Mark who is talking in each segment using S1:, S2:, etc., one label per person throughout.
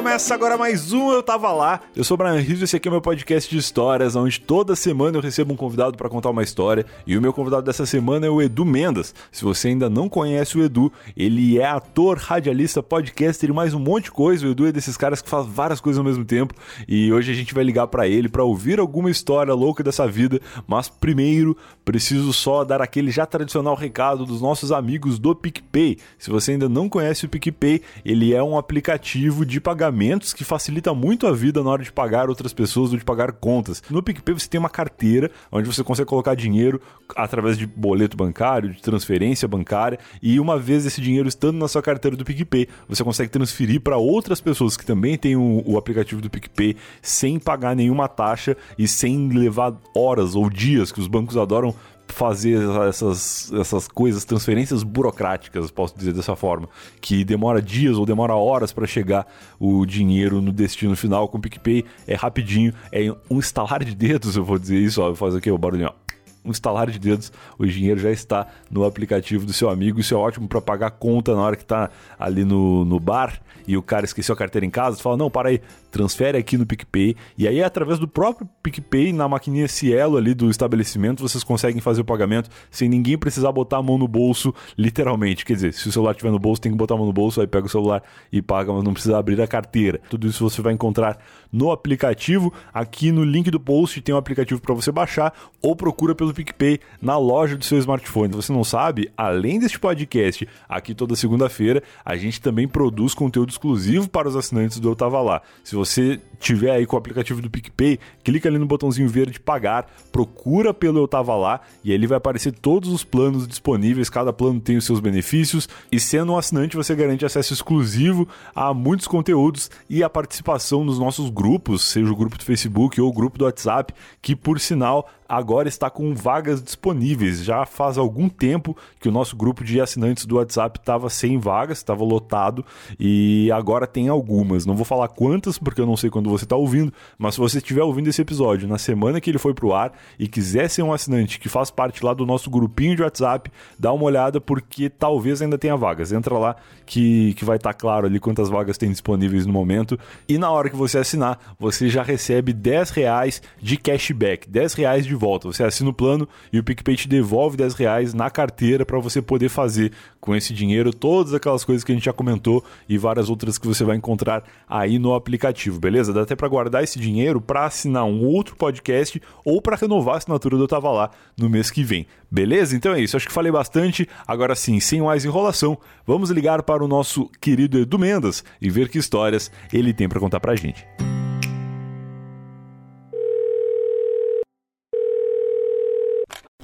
S1: começa agora mais um Eu Tava Lá. Eu sou o Brian Rizzo e esse aqui é o meu podcast de histórias, onde toda semana eu recebo um convidado para contar uma história. E o meu convidado dessa semana é o Edu Mendas. Se você ainda não conhece o Edu, ele é ator, radialista, podcaster e mais um monte de coisa. O Edu é desses caras que faz várias coisas ao mesmo tempo. E hoje a gente vai ligar para ele para ouvir alguma história louca dessa vida. Mas primeiro, preciso só dar aquele já tradicional recado dos nossos amigos do PicPay. Se você ainda não conhece o PicPay, ele é um aplicativo de pagamentos que facilita muito a vida na hora de pagar outras pessoas ou de pagar contas. No PicPay você tem uma carteira onde você consegue colocar dinheiro através de boleto bancário, de transferência bancária, e uma vez esse dinheiro estando na sua carteira do PicPay, você consegue transferir para outras pessoas que também têm o, o aplicativo do PicPay sem pagar nenhuma taxa e sem levar horas ou dias que os bancos adoram fazer essas, essas coisas, transferências burocráticas, posso dizer dessa forma, que demora dias ou demora horas para chegar o dinheiro no destino final. Com o PicPay é rapidinho, é um estalar de dedos, eu vou dizer isso, ó, faz aqui o barulhinho, ó um estalar de dedos, o dinheiro já está no aplicativo do seu amigo. Isso é ótimo para pagar conta na hora que está ali no, no bar e o cara esqueceu a carteira em casa. Você fala, não, para aí, transfere aqui no PicPay. E aí, através do próprio PicPay, na maquininha Cielo ali do estabelecimento, vocês conseguem fazer o pagamento sem ninguém precisar botar a mão no bolso, literalmente. Quer dizer, se o celular estiver no bolso, tem que botar a mão no bolso, aí pega o celular e paga, mas não precisa abrir a carteira. Tudo isso você vai encontrar no aplicativo. Aqui no link do post tem um aplicativo para você baixar ou procura pelo PicPay na loja do seu smartphone. Você não sabe, além deste podcast aqui toda segunda-feira, a gente também produz conteúdo exclusivo para os assinantes do Eu Tava Lá. Se você tiver aí com o aplicativo do PicPay, clica ali no botãozinho verde pagar, procura pelo Eu Tava Lá e aí ele vai aparecer todos os planos disponíveis, cada plano tem os seus benefícios e sendo um assinante você garante acesso exclusivo a muitos conteúdos e a participação nos nossos grupos, seja o grupo do Facebook ou o grupo do WhatsApp, que por sinal agora está com vagas disponíveis. Já faz algum tempo que o nosso grupo de assinantes do WhatsApp estava sem vagas, estava lotado e agora tem algumas. Não vou falar quantas porque eu não sei quando você está ouvindo, mas se você estiver ouvindo esse episódio na semana que ele foi pro ar e quiser ser um assinante que faz parte lá do nosso grupinho de WhatsApp, dá uma olhada porque talvez ainda tenha vagas. Entra lá que, que vai estar tá claro ali quantas vagas tem disponíveis no momento e na hora que você assinar, você já recebe 10 reais de cashback, 10 reais de volta. Você assina o plano e o PicPay te devolve 10 reais na carteira para você poder fazer com esse dinheiro todas aquelas coisas que a gente já comentou e várias outras que você vai encontrar aí no aplicativo, beleza? Dá até para guardar esse dinheiro para assinar um outro podcast ou para renovar a assinatura do Tava Lá no mês que vem. Beleza? Então é isso. Acho que falei bastante. Agora sim, sem mais enrolação, vamos ligar para o nosso querido Edu Mendas e ver que histórias ele tem para contar pra gente.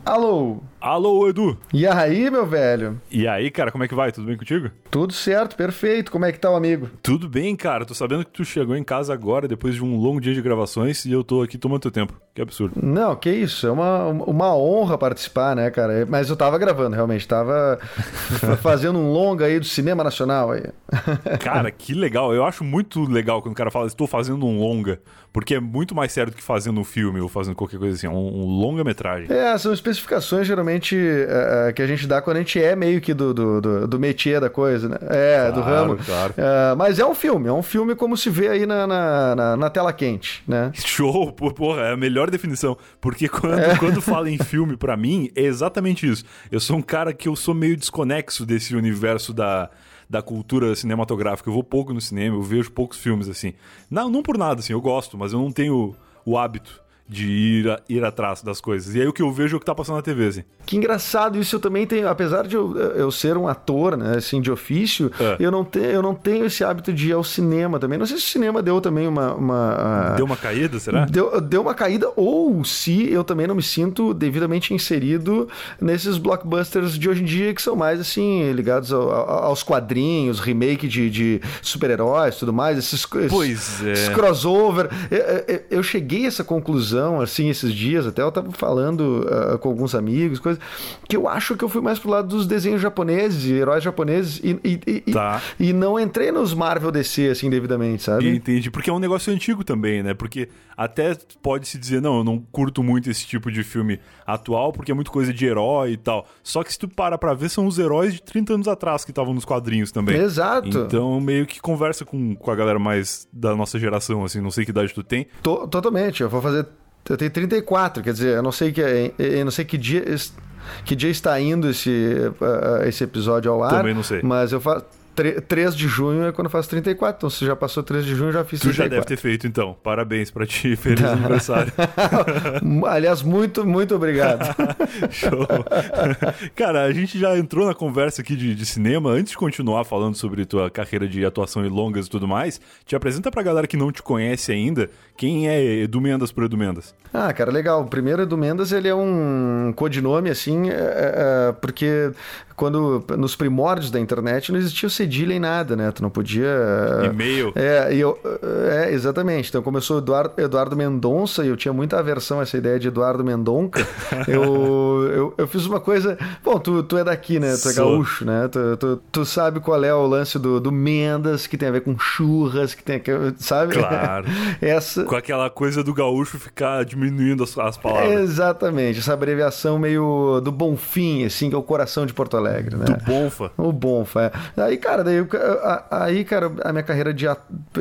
S2: Alô?
S1: Alô, Edu.
S2: E aí, meu velho?
S1: E aí, cara, como é que vai? Tudo bem contigo?
S2: Tudo certo, perfeito. Como é que tá o amigo?
S1: Tudo bem, cara. Tô sabendo que tu chegou em casa agora, depois de um longo dia de gravações, e eu tô aqui tomando teu tempo. Que absurdo.
S2: Não, que isso. É uma, uma honra participar, né, cara? Mas eu tava gravando, realmente. Tava fazendo um longa aí do cinema nacional aí.
S1: cara, que legal. Eu acho muito legal quando o cara fala, estou fazendo um longa, porque é muito mais sério do que fazendo um filme ou fazendo qualquer coisa assim. É um, um longa-metragem.
S2: É, são especificações geralmente é, que a gente dá quando a gente é meio que do, do, do, do métier da coisa, né? É, claro, do ramo. Claro. É, mas é um filme, é um filme como se vê aí na, na, na, na tela quente, né?
S1: Show, porra, é a melhor definição. Porque quando, é. quando fala em filme, para mim, é exatamente isso. Eu sou um cara que eu sou meio desconexo desse universo da da cultura cinematográfica. Eu vou pouco no cinema, eu vejo poucos filmes assim. Não, não por nada, assim, eu gosto, mas eu não tenho o hábito de ir, a, ir atrás das coisas. E aí o que eu vejo é o que tá passando na TV, assim.
S2: Que engraçado, isso eu também tenho, apesar de eu, eu ser um ator, né, assim, de ofício, é. eu, não te, eu não tenho esse hábito de ir ao cinema também. Não sei se o cinema deu também uma... uma
S1: deu uma caída, será?
S2: Deu, deu uma caída, ou se eu também não me sinto devidamente inserido nesses blockbusters de hoje em dia, que são mais, assim, ligados ao, aos quadrinhos, remake de, de super-heróis tudo mais, esses,
S1: pois
S2: esses, é. crossover. Eu, eu, eu cheguei a essa conclusão conclusão, assim, esses dias, até eu tava falando uh, com alguns amigos, coisas, que eu acho que eu fui mais pro lado dos desenhos japoneses, heróis japoneses, e, e, e, tá. e, não entrei nos Marvel DC, assim, devidamente, sabe?
S1: Entendi, porque é um negócio antigo também, né? Porque até pode-se dizer, não, eu não curto muito esse tipo de filme atual, porque é muito coisa de herói e tal. Só que se tu para pra ver, são os heróis de 30 anos atrás que estavam nos quadrinhos também.
S2: Exato.
S1: Então, meio que conversa com, com a galera mais da nossa geração, assim, não sei que idade tu tem.
S2: Tô, totalmente, eu vou fazer. Eu tenho 34, quer dizer, eu não sei que, eu não sei que dia que dia está indo esse, uh, esse episódio ao ar.
S1: Também não sei.
S2: Mas eu faço. 3 de junho é quando eu faço 34. Então, se já passou 3 de junho, já fiz 34.
S1: Tu já deve ter feito, então. Parabéns pra ti. Feliz aniversário.
S2: Aliás, muito, muito obrigado.
S1: Show. Cara, a gente já entrou na conversa aqui de, de, cinema. Antes de continuar falando sobre tua carreira de atuação em longas e tudo mais, te apresenta pra galera que não te conhece ainda. Quem é Edu Mendas por Edu Mendas?
S2: Ah, cara, legal. O primeiro Edu Mendas, ele é um codinome, assim, é, é, é porque quando nos primórdios da internet não existia o cedilha em nada, né? Tu não podia.
S1: E-mail.
S2: É, e eu, é, exatamente. Então, sou Eduardo, Eduardo Mendonça e eu tinha muita aversão a essa ideia de Eduardo Mendonca, eu, eu, eu, fiz uma coisa. Bom, tu, tu é daqui, né? Tu é gaúcho, né? Tu, tu, tu, sabe qual é o lance do, do Mendas, que tem a ver com churras, que tem. Sabe?
S1: Claro.
S2: essa...
S1: Com aquela coisa do gaúcho ficar diminuindo as, as palavras.
S2: Exatamente. Essa abreviação meio do Bonfim, assim, que é o coração de Porto Alegre. Alegre, né?
S1: Do Bonfa.
S2: O Bonfa, é. Aí, cara, daí, aí, cara, a minha carreira de,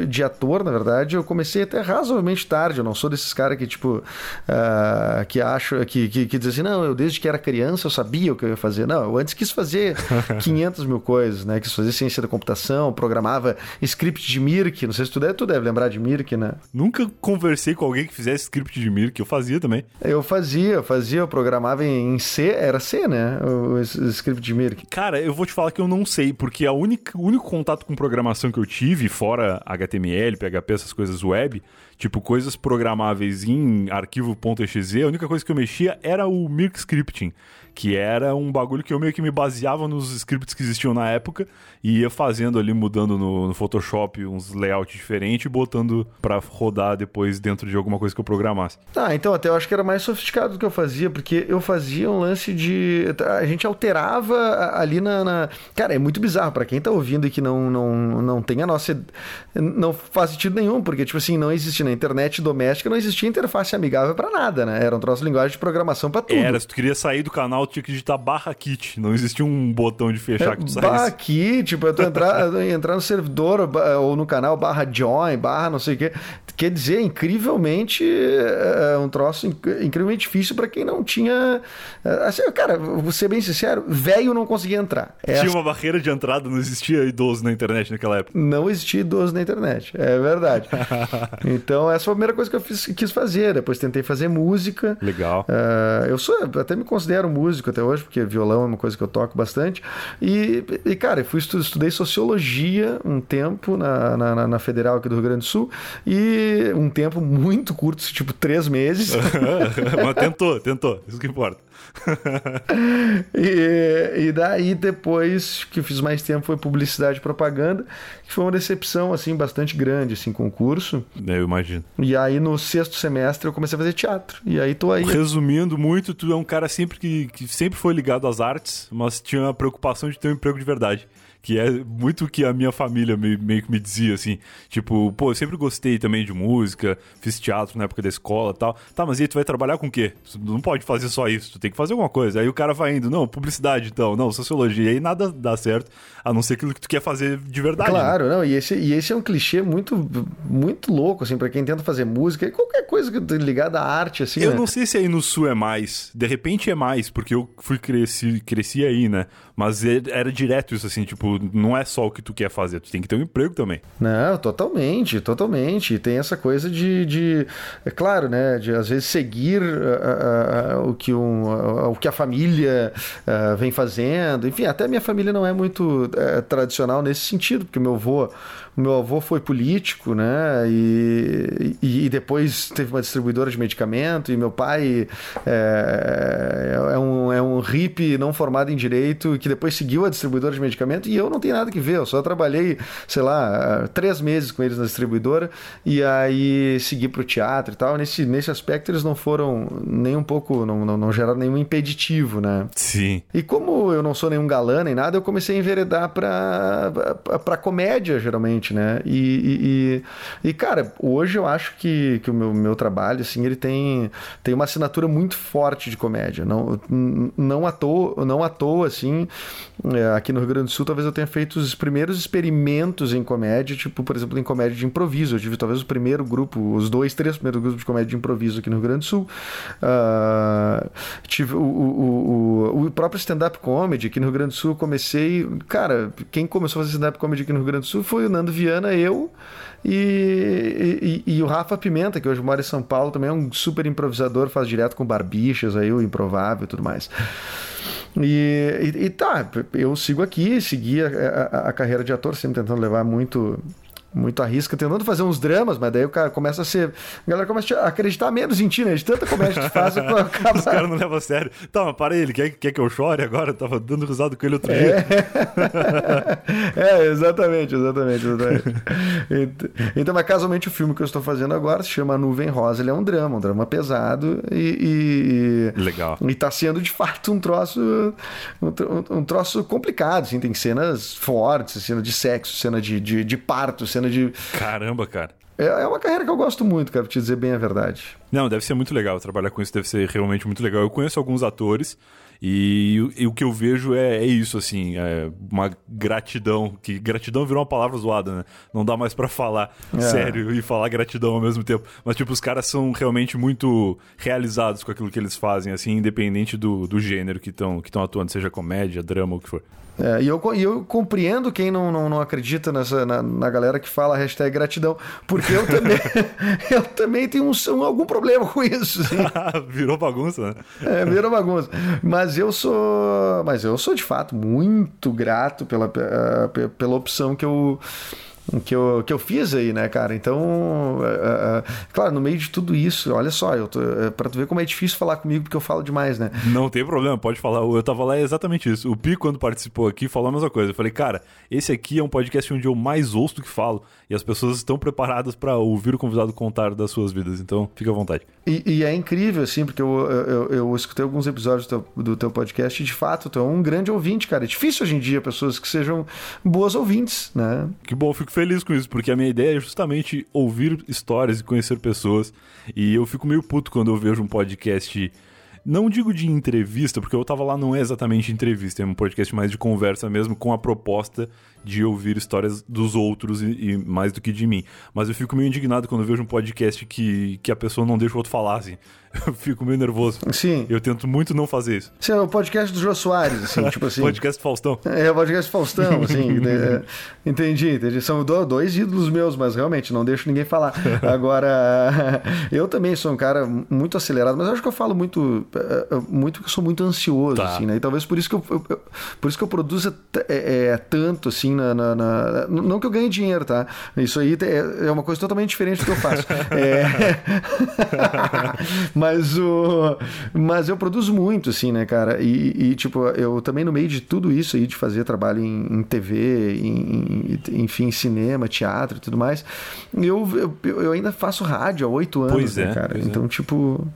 S2: de ator, na verdade, eu comecei até razoavelmente tarde. Eu não sou desses caras que, tipo, uh, que acham, que, que, que dizem assim, não, eu desde que era criança eu sabia o que eu ia fazer. Não, eu antes quis fazer 500 mil coisas, né? Quis fazer ciência da computação, programava script de Mirk. Não sei se tu deve, tu deve lembrar de Mirk, né?
S1: Nunca conversei com alguém que fizesse script de Mirk. Eu fazia também.
S2: Eu fazia, eu fazia, eu programava em C, era C, né? O, o script de
S1: Cara, eu vou te falar que eu não sei, porque a única, o único contato com programação que eu tive, fora HTML, PHP, essas coisas web, tipo coisas programáveis em arquivo.exe, a única coisa que eu mexia era o Mirk Scripting que era um bagulho que eu meio que me baseava nos scripts que existiam na época e ia fazendo ali, mudando no, no Photoshop uns layouts diferentes e botando para rodar depois dentro de alguma coisa que eu programasse.
S2: Ah, então até eu acho que era mais sofisticado do que eu fazia, porque eu fazia um lance de. A gente alterava ali na. na... Cara, é muito bizarro para quem tá ouvindo e que não, não, não tem a nossa. Não faz sentido nenhum, porque, tipo assim, não existe na internet doméstica, não existia interface amigável para nada, né? Era um troço de linguagem de programação para tudo.
S1: Era, se tu queria sair do canal tinha que digitar barra kit. Não existia um botão de fechar é, que tu saísse.
S2: Barra kit, pra tu entrar, entrar no servidor ou no canal barra join, barra não sei o quê. Quer dizer, incrivelmente, é, é um troço incrivelmente difícil para quem não tinha. É, assim, cara, vou ser bem sincero, velho não conseguia entrar.
S1: É tinha uma barreira de entrada, não existia idoso na internet naquela época.
S2: Não existia idoso na internet, é verdade. então, essa foi a primeira coisa que eu fiz, quis fazer. Depois tentei fazer música.
S1: Legal.
S2: Uh, eu sou, até me considero músico músico até hoje, porque violão é uma coisa que eu toco bastante. E, e cara, eu fui estudei sociologia um tempo na, na, na, Federal aqui do Rio Grande do Sul, e um tempo muito curto, tipo três meses.
S1: Mas tentou, tentou, isso que importa.
S2: e, e daí depois que fiz mais tempo foi publicidade e propaganda, que foi uma decepção assim bastante grande assim com o curso.
S1: É, eu imagino.
S2: E aí no sexto semestre eu comecei a fazer teatro. E aí tô aí.
S1: Resumindo muito, tu é um cara sempre que, que sempre foi ligado às artes, mas tinha a preocupação de ter um emprego de verdade que é muito o que a minha família meio, meio que me dizia, assim. Tipo, pô, eu sempre gostei também de música, fiz teatro na época da escola e tal. Tá, mas e aí tu vai trabalhar com o quê? Tu não pode fazer só isso, tu tem que fazer alguma coisa. Aí o cara vai indo, não, publicidade então, não, sociologia. E aí nada dá certo, a não ser aquilo que tu quer fazer de verdade.
S2: Né? Claro, né? não, e esse, e esse é um clichê muito, muito louco, assim, pra quem tenta fazer música, e qualquer coisa ligada à arte, assim.
S1: Eu
S2: né?
S1: não sei se aí no sul é mais, de repente é mais, porque eu fui cresci, cresci aí, né? Mas é, era direto isso, assim, tipo, não é só o que tu quer fazer, tu tem que ter um emprego também.
S2: Não, totalmente, totalmente. Tem essa coisa de, de é claro, né, de às vezes seguir uh, uh, o, que um, o que a família vem fazendo. Enfim, até a minha família não é muito tradicional nesse sentido, porque meu avô meu avô foi político, né? E, e, depois teve uma distribuidora de medicamento. E meu pai é, é um, é um hippie não formado em direito que depois seguiu a distribuidora de medicamento. E eu não tenho nada que ver, eu só trabalhei, sei lá, três meses com eles na distribuidora e aí segui pro teatro e tal. Nesse, nesse aspecto eles não foram nem um pouco, não, não, não geraram nenhum impeditivo, né?
S1: Sim.
S2: E como eu não sou nenhum galã nem nada, eu comecei a enveredar pra comédia, geralmente, né? E, e, e, cara, hoje eu acho que, que o meu, meu trabalho, assim, ele tem, tem uma assinatura muito forte de comédia. Não, não à toa, não à toa assim, é, aqui no Rio Grande do Sul, talvez eu tenha feito os primeiros experimentos em comédia, tipo, por exemplo, em comédia de improviso. Eu tive talvez o primeiro grupo, os dois, três primeiros grupos de comédia de improviso aqui no Rio Grande do Sul. Uh, tive o, o, o, o próprio stand-up comedy aqui no Rio Grande do Sul. Comecei, cara, quem começou a fazer stand-up comedy aqui no Rio Grande do Sul foi o Nando Viana, eu e, e, e, o Rafa Pimenta, que hoje mora em São Paulo, também é um super improvisador, faz direto com barbichas aí, o improvável e tudo mais. E, e, e tá, eu sigo aqui, segui a, a, a, carreira de ator, sempre tentando levar muito muito arrisca, tentando fazer uns dramas, mas daí o cara começa a ser. A galera começa a acreditar menos em ti, né? De tanta comédia que faz,
S1: acaba... Os caras não levam a sério. Tá, mas para ele, quer, quer que eu chore agora? Eu tava dando risada com ele outro dia.
S2: É, é exatamente, exatamente, exatamente. então, mas casualmente o filme que eu estou fazendo agora se chama Nuvem Rosa, ele é um drama, um drama pesado e.
S1: e Legal.
S2: E tá sendo de fato um troço. Um, um troço complicado, assim, tem cenas fortes, cena de sexo, cena de, de, de parto, cena de.
S1: Caramba, cara.
S2: É, é uma carreira que eu gosto muito, cara, pra te dizer bem a verdade.
S1: Não, deve ser muito legal trabalhar com isso, deve ser realmente muito legal. Eu conheço alguns atores e, e o que eu vejo é, é isso, assim, é uma gratidão, que gratidão virou uma palavra zoada, né? Não dá mais para falar é. sério e falar gratidão ao mesmo tempo. Mas, tipo, os caras são realmente muito realizados com aquilo que eles fazem, assim, independente do, do gênero que estão que atuando, seja comédia, drama, o que for.
S2: É, e, eu, e eu compreendo quem não, não, não acredita nessa, na, na, galera que fala hashtag gratidão, porque eu também, eu também tenho um, um, algum problema com isso. Assim.
S1: virou bagunça, né?
S2: É, virou bagunça. Mas eu sou. Mas eu sou de fato muito grato pela, eh, pela opção que eu que eu, que eu fiz aí, né, cara? Então, é, é, claro, no meio de tudo isso, olha só, eu tô, é, pra tu ver como é difícil falar comigo porque eu falo demais, né?
S1: Não tem problema, pode falar. Eu tava lá é exatamente isso. O Pi, quando participou aqui, falou a mesma coisa. Eu falei, cara, esse aqui é um podcast onde eu mais ouço do que falo. E as pessoas estão preparadas para ouvir o convidado contar das suas vidas. Então, fica à vontade.
S2: E, e é incrível, assim, porque eu, eu, eu, escutei alguns episódios do teu, do teu podcast e, de fato, tu é um grande ouvinte, cara. É difícil hoje em dia pessoas que sejam boas ouvintes, né?
S1: Que bom, fico feliz com isso, porque a minha ideia é justamente ouvir histórias e conhecer pessoas. E eu fico meio puto quando eu vejo um podcast. Não digo de entrevista, porque eu tava lá não é exatamente entrevista, é um podcast mais de conversa mesmo, com a proposta de ouvir histórias dos outros e, e, mais do que de mim. Mas eu fico meio indignado quando vejo um podcast que, que a pessoa não deixa o outro falar, assim. Eu fico meio nervoso.
S2: Sim.
S1: Eu tento muito não fazer isso.
S2: Sim, é o podcast do Jô Soares, assim, tipo assim.
S1: podcast Faustão.
S2: É, o podcast Faustão, assim. né? Entendi, entendi. São dois ídolos meus, mas realmente não deixo ninguém falar. Agora, eu também sou um cara muito acelerado, mas eu acho que eu falo muito, eh, eh, muito que eu sou muito ansioso, tá. assim, né? E talvez por isso que eu, eu por isso que eu produzo é, é, tanto, assim, na, na, na, Não que eu ganhe dinheiro, tá? Isso aí é, é uma coisa totalmente diferente do que eu faço. é... mas, o... mas eu produzo muito, assim, né, cara? E, e, tipo, eu também no meio de tudo isso aí, de fazer trabalho em, em TV, em, enfim, cinema, teatro e tudo mais, eu, eu, eu ainda faço rádio há oito anos, pois né, é, cara? Então, é. tipo.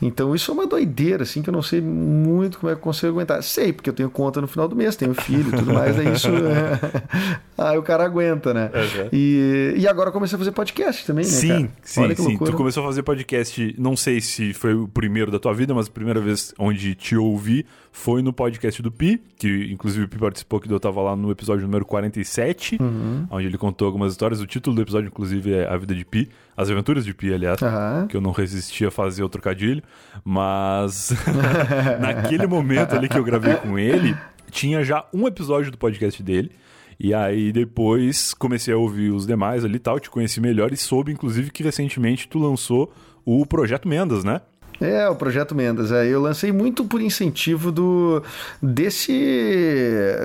S2: Então isso é uma doideira, assim, que eu não sei muito como é que eu consigo aguentar. Sei, porque eu tenho conta no final do mês, tenho filho e tudo mais, daí isso. Aí o cara aguenta, né? Uhum. E, e agora comecei a fazer podcast também, né?
S1: Sim,
S2: cara?
S1: sim, Olha que sim. Loucura. Tu começou a fazer podcast, não sei se foi o primeiro da tua vida, mas a primeira vez onde te ouvi foi no podcast do Pi, que inclusive o Pi participou, que eu tava lá no episódio número 47, uhum. onde ele contou algumas histórias. O título do episódio, inclusive, é A Vida de Pi. As Aventuras de Pi, aliás, uhum. que eu não resisti a fazer o trocadilho. Mas naquele momento ali que eu gravei com ele, tinha já um episódio do podcast dele. E aí depois comecei a ouvir os demais ali e tal, te conheci melhor e soube, inclusive, que recentemente tu lançou o Projeto Mendas, né?
S2: É, o Projeto Mendas. É, eu lancei muito por incentivo do desse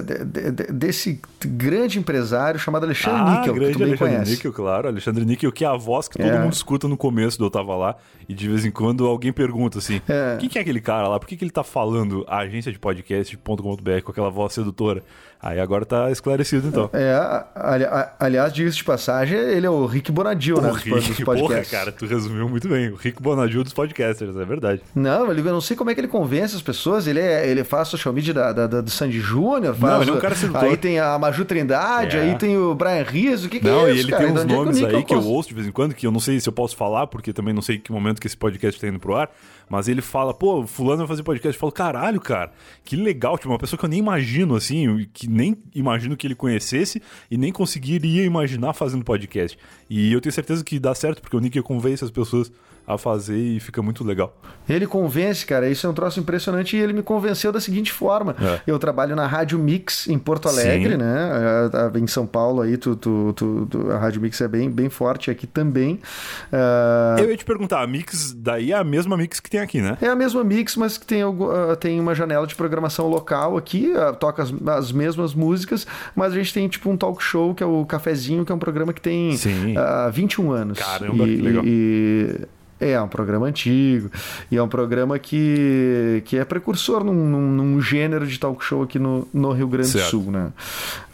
S2: de, de, desse grande empresário chamado Alexandre ah, Níquel,
S1: grande
S2: que tu bem
S1: Alexandre
S2: conhece.
S1: Níquel, claro. Alexandre Níquel, que é a voz que todo é. mundo escuta no começo do Eu Tava Lá. E de vez em quando alguém pergunta assim, é. quem que é aquele cara lá? Por que, que ele tá falando a agência de podcast.com.br com aquela voz sedutora? Aí agora tá esclarecido, então.
S2: É, ali, aliás, diga de passagem, ele é o Rick Bonadil, né? Dos,
S1: Rick. Porra, cara, tu resumiu muito bem. O Rick Bonadil dos podcasters, é verdade.
S2: Não, eu não sei como é que ele convence as pessoas. Ele, é, ele faz social media da, da, da do Sandy Júnior.
S1: Não, ele é um cara sedutor.
S2: Aí tem a Maju Trindade, é. aí tem o Brian Rizzo. O que, que
S1: não,
S2: é
S1: isso,
S2: e
S1: ele cara? tem uns então, nomes aí que eu ouço de vez em quando, que eu não sei se eu posso falar, porque também não sei que momento que esse podcast está indo pro ar. Mas ele fala, pô, fulano vai fazer podcast. Eu falo, caralho, cara, que legal. Tipo, uma pessoa que eu nem imagino, assim, que nem imagino que ele conhecesse e nem conseguiria imaginar fazendo podcast. E eu tenho certeza que dá certo, porque o Nick convence as pessoas a fazer e fica muito legal.
S2: Ele convence, cara, isso é um troço impressionante e ele me convenceu da seguinte forma. É. Eu trabalho na Rádio Mix em Porto Alegre, Sim. né? Em São Paulo aí, tu, tu, tu, a Rádio Mix é bem, bem forte aqui também.
S1: Uh... Eu ia te perguntar, a Mix daí é a mesma Mix que tem aqui, né?
S2: É a mesma Mix, mas que tem, uh, tem uma janela de programação local aqui, uh, toca as, as, mesmas músicas, mas a gente tem tipo um talk show que é o Cafezinho, que é um programa que tem uh, 21 anos.
S1: Caramba, e, que legal. E,
S2: é, é um programa antigo. E é um programa que, que é precursor num, num, num gênero de talk show aqui no, no Rio Grande do Sul, né?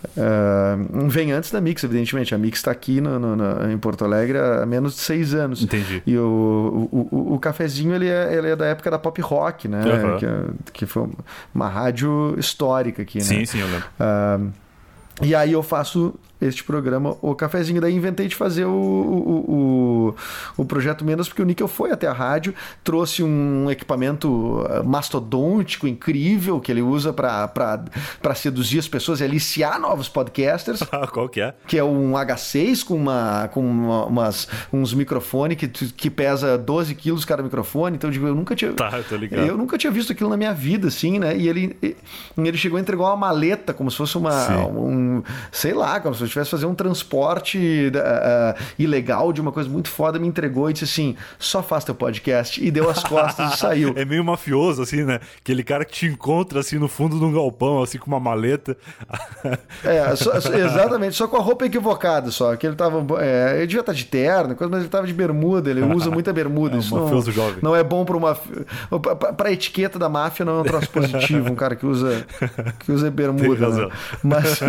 S2: Uh, vem antes da Mix, evidentemente. A Mix está aqui no, no, no, em Porto Alegre há menos de seis anos.
S1: Entendi.
S2: E o, o, o, o cafezinho ele é, ele é da época da pop rock, né? Uhum. Que, que foi uma rádio histórica aqui, né?
S1: Sim, sim, eu lembro.
S2: Uh, e aí eu faço este programa, o Cafezinho. Daí inventei de fazer o, o, o, o, projeto Menos, porque o Níquel foi até a rádio, trouxe um equipamento ah, mastodôntico, incrível, que ele usa para seduzir as pessoas e aliciar novos podcasters.
S1: Qual que é?
S2: Que é um H6 com, uma, com uma, umas, uns microfones que, que pesa 12 quilos cada microfone. Então, eu nunca tinha.
S1: Tá, tô ligado.
S2: Eu nunca tinha visto aquilo na minha vida, assim, né? E ele, ele chegou a entregar uma maleta, como se fosse uma. Um, sei lá, como se tivesse fazer um transporte uh, ilegal de uma coisa muito foda, me entregou e disse assim: só faz teu podcast. E deu as costas e saiu.
S1: É meio mafioso, assim, né? Aquele cara que te encontra assim no fundo de um galpão, assim, com uma maleta.
S2: é, só, exatamente, só com a roupa equivocada, só. Que ele tava. É, ele devia estar de terno, mas ele tava de bermuda, ele usa muita bermuda. É um Isso mafioso não, jovem. Não é bom para uma. Pra etiqueta da máfia não é um troço positivo, um cara que usa, que usa bermuda. Né? Mas.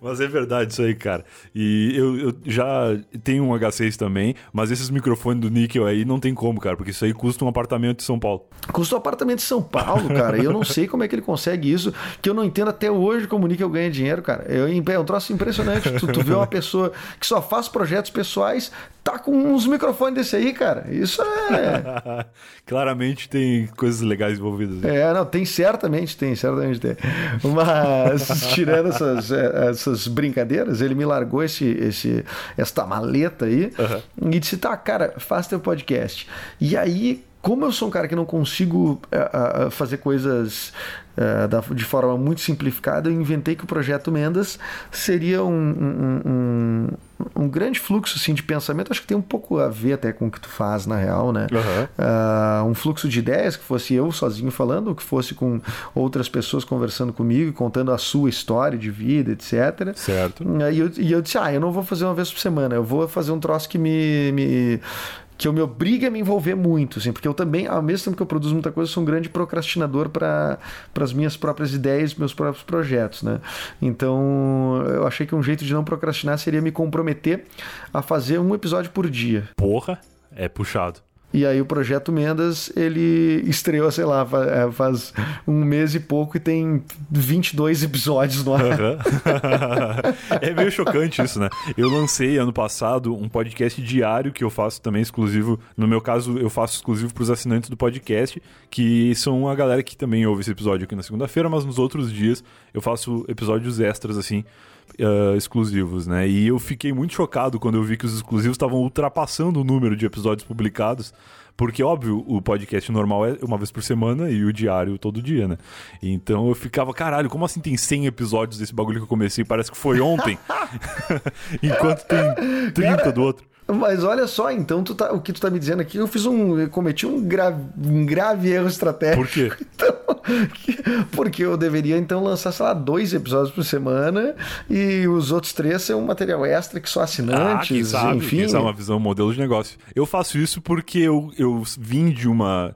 S1: Mas é verdade isso aí, cara. E eu, eu, já tenho um H6 também, mas esses microfones do Níquel aí não tem como, cara, porque isso aí custa um apartamento em São Paulo.
S2: Custa um apartamento em São Paulo, cara. e eu não sei como é que ele consegue isso, que eu não entendo até hoje como o Níquel ganha dinheiro, cara. Eu, é um troço impressionante. Tu, tu vê uma pessoa que só faz projetos pessoais, tá com uns microfones desse aí, cara. Isso é.
S1: Claramente tem coisas legais envolvidas.
S2: É, não, tem certamente, tem, certamente tem. Mas, tirando essas, é, essas brincadeiras, ele me largou esse, esse, esta maleta aí uhum. e disse: tá, cara, faz teu podcast. E aí, como eu sou um cara que não consigo uh, uh, fazer coisas uh, de forma muito simplificada, eu inventei que o projeto Mendas seria um, um, um, um, grande fluxo assim, de pensamento. Acho que tem um pouco a ver até com o que tu faz na real, né? Uhum. um fluxo de ideias que fosse eu sozinho falando, ou que fosse com outras pessoas conversando comigo, contando a sua história de vida, etc.
S1: Certo.
S2: E eu, e eu disse: ah, eu não vou fazer uma vez por semana, eu vou fazer um troço que me, me que eu me obrigue a me envolver muito, assim, porque eu também, ao mesmo tempo que eu produzo muita coisa, sou um grande procrastinador para as minhas próprias ideias, meus próprios projetos, né? Então, eu achei que um jeito de não procrastinar seria me comprometer a fazer um episódio por dia.
S1: Porra, é puxado.
S2: E aí o Projeto Mendas, ele estreou, sei lá, é, faz um mês e pouco e tem 22 episódios no ar. Uhum.
S1: é meio chocante isso, né? Eu lancei ano passado um podcast diário que eu faço também exclusivo. No meu caso, eu faço exclusivo para os assinantes do podcast, que são a galera que também ouve esse episódio aqui na segunda-feira, mas nos outros dias eu faço episódios extras, assim, uh, exclusivos, né? E eu fiquei muito chocado quando eu vi que os exclusivos estavam ultrapassando o número de episódios publicados. Porque, óbvio, o podcast normal é uma vez por semana e o diário todo dia, né? Então eu ficava, caralho, como assim tem 100 episódios desse bagulho que eu comecei? Parece que foi ontem. Enquanto tem 30 do outro.
S2: Mas olha só, então tu tá, o que tu tá me dizendo aqui, eu fiz um. Eu cometi um grave, um grave erro estratégico.
S1: Por quê?
S2: Então, porque eu deveria então lançar, sei lá, dois episódios por semana e os outros três ser um material extra que só assinantes, ah, quem sabe, enfim.
S1: Quem sabe uma visão, um modelo de negócio. Eu faço isso porque eu, eu vim de uma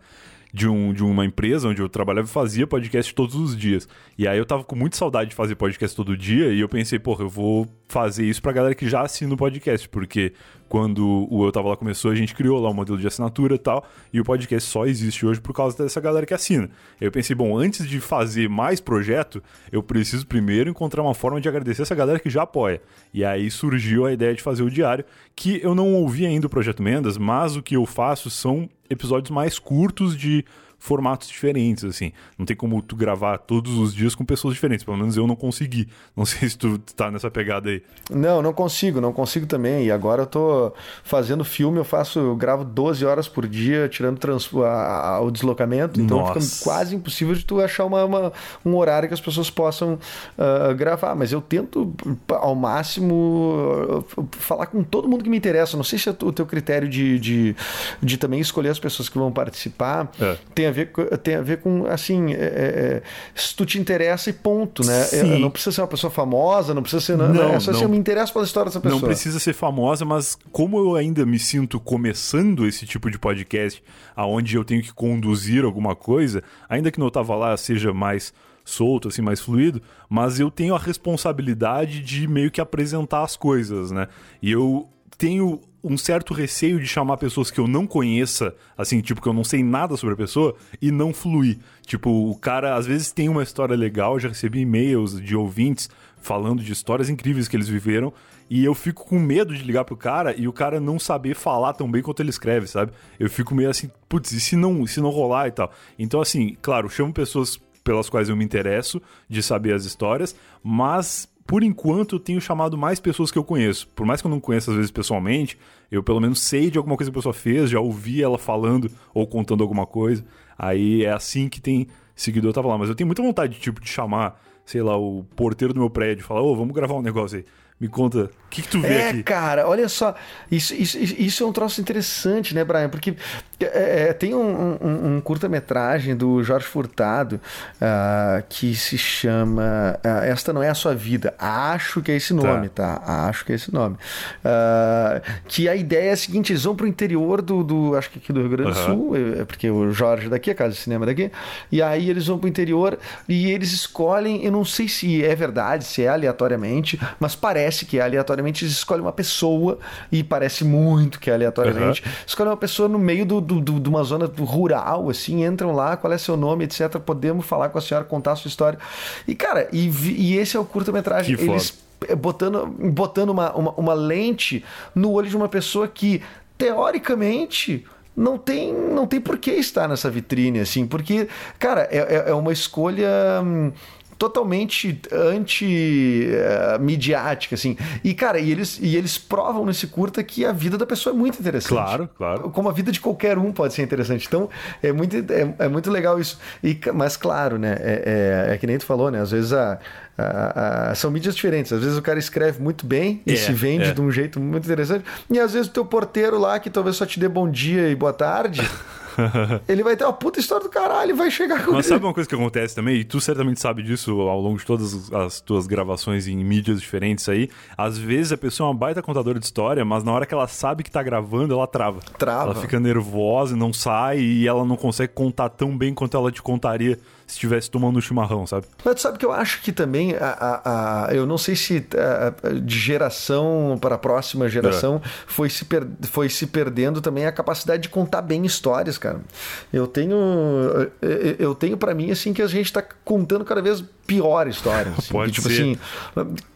S1: de, um, de uma empresa onde eu trabalhava e fazia podcast todos os dias. E aí eu tava com muita saudade de fazer podcast todo dia e eu pensei, porra, eu vou fazer isso pra galera que já assina o podcast, porque quando o Eu Tava Lá começou, a gente criou lá um modelo de assinatura e tal, e o podcast só existe hoje por causa dessa galera que assina. Eu pensei, bom, antes de fazer mais projeto, eu preciso primeiro encontrar uma forma de agradecer essa galera que já apoia. E aí surgiu a ideia de fazer o diário, que eu não ouvi ainda o Projeto Mendas, mas o que eu faço são episódios mais curtos de formatos diferentes, assim. Não tem como tu gravar todos os dias com pessoas diferentes. Pelo menos eu não consegui. Não sei se tu tá nessa pegada aí.
S2: Não, não consigo, não consigo também. E agora eu tô fazendo filme, eu faço, eu gravo 12 horas por dia, tirando trans, a, a, o deslocamento. Então Nossa. fica quase impossível de tu achar uma, uma, um horário que as pessoas possam uh, gravar. Mas eu tento, ao máximo, uh, falar com todo mundo que me interessa. Não sei se é o teu critério de, de, de também escolher as pessoas que vão participar é. tem a ver, tem a ver com, assim, é, é, é, se tu te interessa e ponto, né? É, não precisa ser uma pessoa famosa, não precisa ser. Não, não, é só não. assim, eu me interesso pela história dessa pessoa.
S1: Não precisa ser famosa, mas como eu ainda me sinto começando esse tipo de podcast, aonde eu tenho que conduzir alguma coisa, ainda que não tava lá seja mais solto, assim, mais fluido, mas eu tenho a responsabilidade de meio que apresentar as coisas, né? E eu tenho um certo receio de chamar pessoas que eu não conheça, assim, tipo, que eu não sei nada sobre a pessoa, e não fluir. Tipo, o cara às vezes tem uma história legal, já recebi e-mails de ouvintes falando de histórias incríveis que eles viveram, e eu fico com medo de ligar pro cara e o cara não saber falar tão bem quanto ele escreve, sabe? Eu fico meio assim, putz, e se não, se não rolar e tal? Então, assim, claro, chamo pessoas pelas quais eu me interesso de saber as histórias, mas por enquanto, eu tenho chamado mais pessoas que eu conheço. Por mais que eu não conheça às vezes pessoalmente, eu pelo menos sei de alguma coisa que a pessoa fez, já ouvi ela falando ou contando alguma coisa. Aí é assim que tem seguidor tava lá. Mas eu tenho muita vontade tipo, de chamar, sei lá, o porteiro do meu prédio e falar, ô, oh, vamos gravar um negócio aí. Me conta, que, que tu vê
S2: é,
S1: aqui?
S2: É, cara, olha só, isso, isso, isso é um troço interessante, né, Brian? Porque é, é tem um, um, um curta-metragem do Jorge Furtado uh, que se chama uh, Esta Não É a Sua Vida. Acho que é esse nome, tá? tá? Acho que é esse nome. Uh, que a ideia é a seguinte: eles vão pro interior do, do acho que aqui do Rio Grande do uhum. Sul, é, porque o Jorge daqui, a casa de cinema daqui, e aí eles vão pro interior e eles escolhem, eu não sei se é verdade, se é aleatoriamente, mas parece que é aleatoriamente, eles escolhem uma pessoa, e parece muito que é aleatoriamente, uhum. escolhem uma pessoa no meio do, do, do, de uma zona rural, assim, entram lá, qual é seu nome, etc. Podemos falar com a senhora, contar a sua história. E, cara, e, e esse é o curta-metragem. Eles botando, botando uma, uma, uma lente no olho de uma pessoa que, teoricamente não tem, não tem por que estar nessa vitrine, assim, porque, cara, é, é, é uma escolha hum, totalmente anti-midiática, assim. E, cara, e eles, e eles provam nesse curta que a vida da pessoa é muito interessante.
S1: Claro, claro.
S2: Como a vida de qualquer um pode ser interessante. Então, é muito, é, é muito legal isso. E, mas, claro, né, é, é, é que nem tu falou, né, às vezes a, a, a, são mídias diferentes. Às vezes o cara escreve muito bem e é, se vende é. de um jeito muito interessante. E às vezes o teu porteiro lá, que talvez só te dê bom dia e boa tarde... ele vai ter uma puta história do caralho e vai chegar com
S1: Mas sabe uma coisa que acontece também? E tu certamente sabe disso ao longo de todas as tuas gravações em mídias diferentes aí. Às vezes a pessoa é uma baita contadora de história, mas na hora que ela sabe que tá gravando, ela trava.
S2: Trava.
S1: Ela fica nervosa e não sai e ela não consegue contar tão bem quanto ela te contaria estivesse tomando um chimarrão, sabe?
S2: Mas sabe que eu acho que também, a, a, a eu não sei se a, de geração para a próxima geração é. foi, se per, foi se perdendo também a capacidade de contar bem histórias, cara. Eu tenho, eu tenho para mim assim que a gente está contando cada vez pior história. Assim,
S1: Pode
S2: que, tipo
S1: ser.
S2: assim,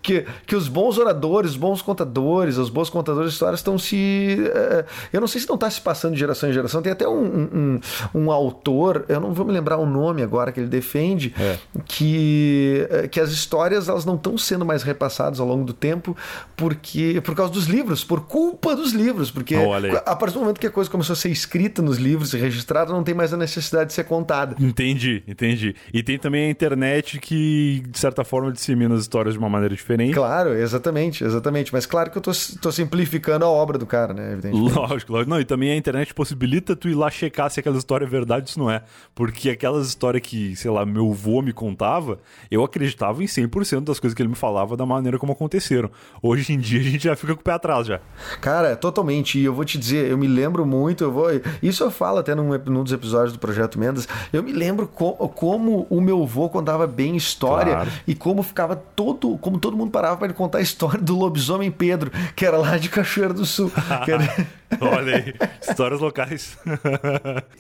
S2: que, que os bons oradores, os bons contadores, os bons contadores de histórias estão se. Uh, eu não sei se não está se passando de geração em geração. Tem até um, um, um, autor, eu não vou me lembrar o nome agora que ele defende, é. que, eh, que as histórias elas não estão sendo mais repassadas ao longo do tempo porque por causa dos livros, por culpa dos livros. Porque a partir do momento que a coisa começou a ser escrita nos livros e registrada, não tem mais a necessidade de ser contada.
S1: Entendi, entendi. E tem também a internet que de certa forma, dissemina as histórias de uma maneira diferente.
S2: Claro, exatamente, exatamente. Mas claro que eu tô, tô simplificando a obra do cara, né?
S1: Evidentemente. Lógico, lógico. Não, e também a internet possibilita tu ir lá checar se aquela história é verdade ou se não é. Porque aquelas histórias que, sei lá, meu avô me contava, eu acreditava em 100% das coisas que ele me falava da maneira como aconteceram. Hoje em dia a gente já fica com o pé atrás já.
S2: Cara, totalmente. E eu vou te dizer, eu me lembro muito, eu vou. Isso eu falo até num, num dos episódios do Projeto Mendes. Eu me lembro co como o meu avô contava bem história claro. e como ficava todo. Como todo mundo parava para ele contar a história do lobisomem Pedro, que era lá de Cachoeira do Sul.
S1: era... Olha aí, histórias locais.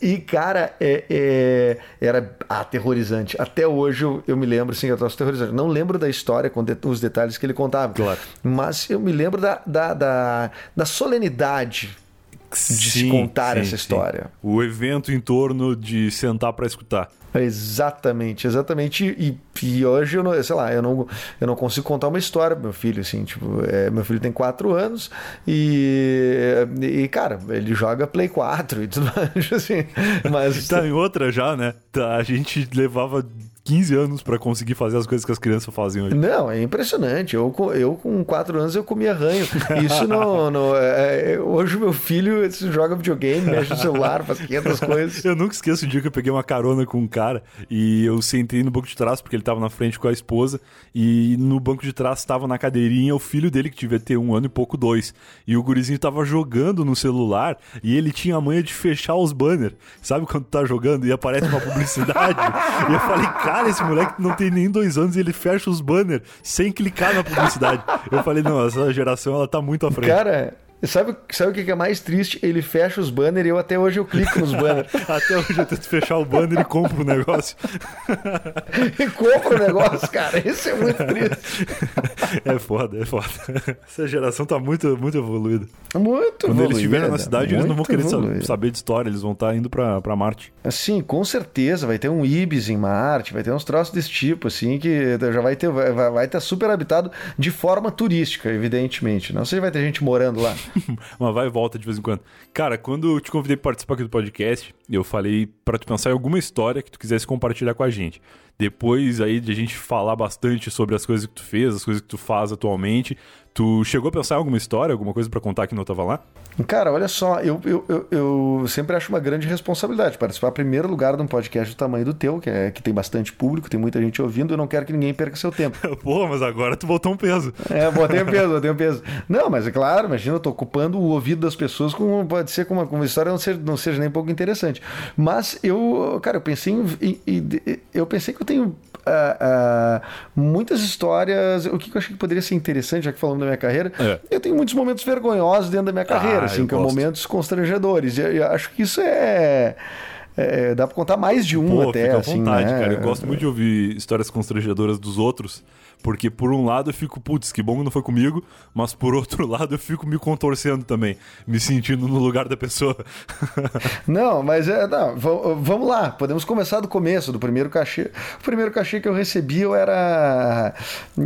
S2: e, cara, é, é, era aterrorizante. Até hoje eu, eu me lembro, assim, eu tô aterrorizante. Não lembro da história com de, os detalhes que ele contava.
S1: Claro.
S2: Mas eu me lembro da, da, da, da solenidade de sim, se contar sim, essa história. Sim.
S1: O evento em torno de sentar para escutar.
S2: Exatamente, exatamente. E, e, hoje eu não, sei lá, eu não, eu não consigo contar uma história pro meu filho, assim, tipo, é, meu filho tem 4 anos e, e, cara, ele joga Play 4 e tudo mais, assim. Mas.
S1: Tá em outra já, né? Tá, a gente levava 15 anos para conseguir fazer as coisas que as crianças fazem hoje.
S2: Não, é impressionante. Eu, eu com 4 anos eu comia ranho. Isso no, no é, é hoje meu filho joga videogame, mexe no celular, faz 500 coisas.
S1: Eu nunca esqueço o dia que eu peguei uma carona com um cara e eu sentei no banco de trás porque ele tava na frente com a esposa e no banco de trás estava na cadeirinha o filho dele que devia ter um ano e pouco dois e o gurizinho tava jogando no celular e ele tinha a manha de fechar os banners. Sabe quando tu tá jogando e aparece uma publicidade? e eu falei, cara Cara, esse moleque não tem nem dois anos e ele fecha os banners sem clicar na publicidade. Eu falei, não, essa geração ela tá muito à frente.
S2: Cara, Sabe, sabe o que é mais triste? Ele fecha os banners e eu até hoje eu clico nos banners.
S1: até hoje eu tento fechar o banner e compro o negócio.
S2: e compro o negócio, cara. Isso é muito triste.
S1: é foda, é foda. Essa geração tá muito, muito evoluída.
S2: Muito
S1: Quando eles estiverem na cidade, eles não vão querer evoluída. saber de história, eles vão estar tá indo pra, pra Marte.
S2: Sim, com certeza. Vai ter um Ibis em Marte, vai ter uns troços desse tipo, assim, que já vai ter, vai, vai estar super habitado de forma turística, evidentemente. Não sei se vai ter gente morando lá.
S1: Uma vai e volta de vez em quando. Cara, quando eu te convidei para participar aqui do podcast, eu falei para tu pensar em alguma história que tu quisesse compartilhar com a gente. Depois aí de a gente falar bastante sobre as coisas que tu fez, as coisas que tu faz atualmente, Tu chegou a pensar em alguma história, alguma coisa para contar que não estava lá?
S2: Cara, olha só, eu, eu, eu, eu, sempre acho uma grande responsabilidade participar, em primeiro lugar, de um podcast do tamanho do teu, que, é, que tem bastante público, tem muita gente ouvindo, eu não quero que ninguém perca seu tempo.
S1: Pô, mas agora tu botou um peso.
S2: É, botei um peso, botei um peso. Não, mas é claro, imagina, eu tô ocupando o ouvido das pessoas com, pode ser com uma, com uma história não seja, não seja nem um pouco interessante. Mas eu, cara, eu pensei em, em, eu pensei que tenho uh, uh, muitas histórias. O que eu achei que poderia ser interessante, já que falamos da minha carreira, é. eu tenho muitos momentos vergonhosos dentro da minha carreira, ah, assim, que são momentos constrangedores. E eu, eu acho que isso é. É, dá pra contar mais de um Pô, até, fica à assim, vontade, né?
S1: cara. Eu gosto muito de ouvir histórias constrangedoras dos outros, porque por um lado eu fico, putz, que bom que não foi comigo, mas por outro lado eu fico me contorcendo também, me sentindo no lugar da pessoa.
S2: não, mas é, não, vamos lá, podemos começar do começo, do primeiro cachê. O primeiro cachê que eu recebi eu era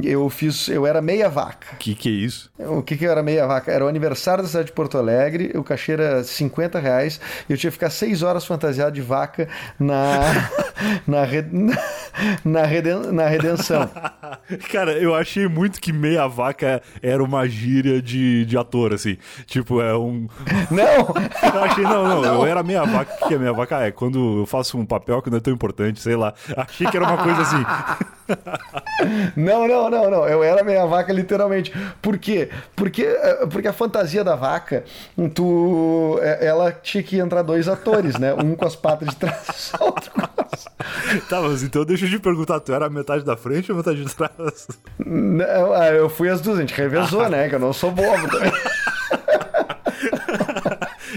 S2: eu fiz, eu era meia vaca.
S1: Que que é isso?
S2: O que que era meia vaca? Era o aniversário da cidade de Porto Alegre, o cachê era 50 reais, e eu tinha que ficar seis horas fantasiado de vaca na na, na, reden, na redenção.
S1: Cara, eu achei muito que meia vaca era uma gíria de, de ator, assim. Tipo, é um.
S2: Não!
S1: eu achei, não, não, não, eu era meia vaca. O que é meia vaca? é quando eu faço um papel que não é tão importante, sei lá. Achei que era uma coisa assim.
S2: não, não, não, não. Eu era meia vaca, literalmente. Por quê? Porque, eh, porque a fantasia da vaca, tu, eh, ela tinha que entrar dois atores, né? Um com as patas de trás, outro com as...
S1: Tá, mas então deixa eu te perguntar, tu era metade da frente ou metade de trás?
S2: Não, ah, eu fui as duas, a gente revezou, né? Que eu não sou bobo também.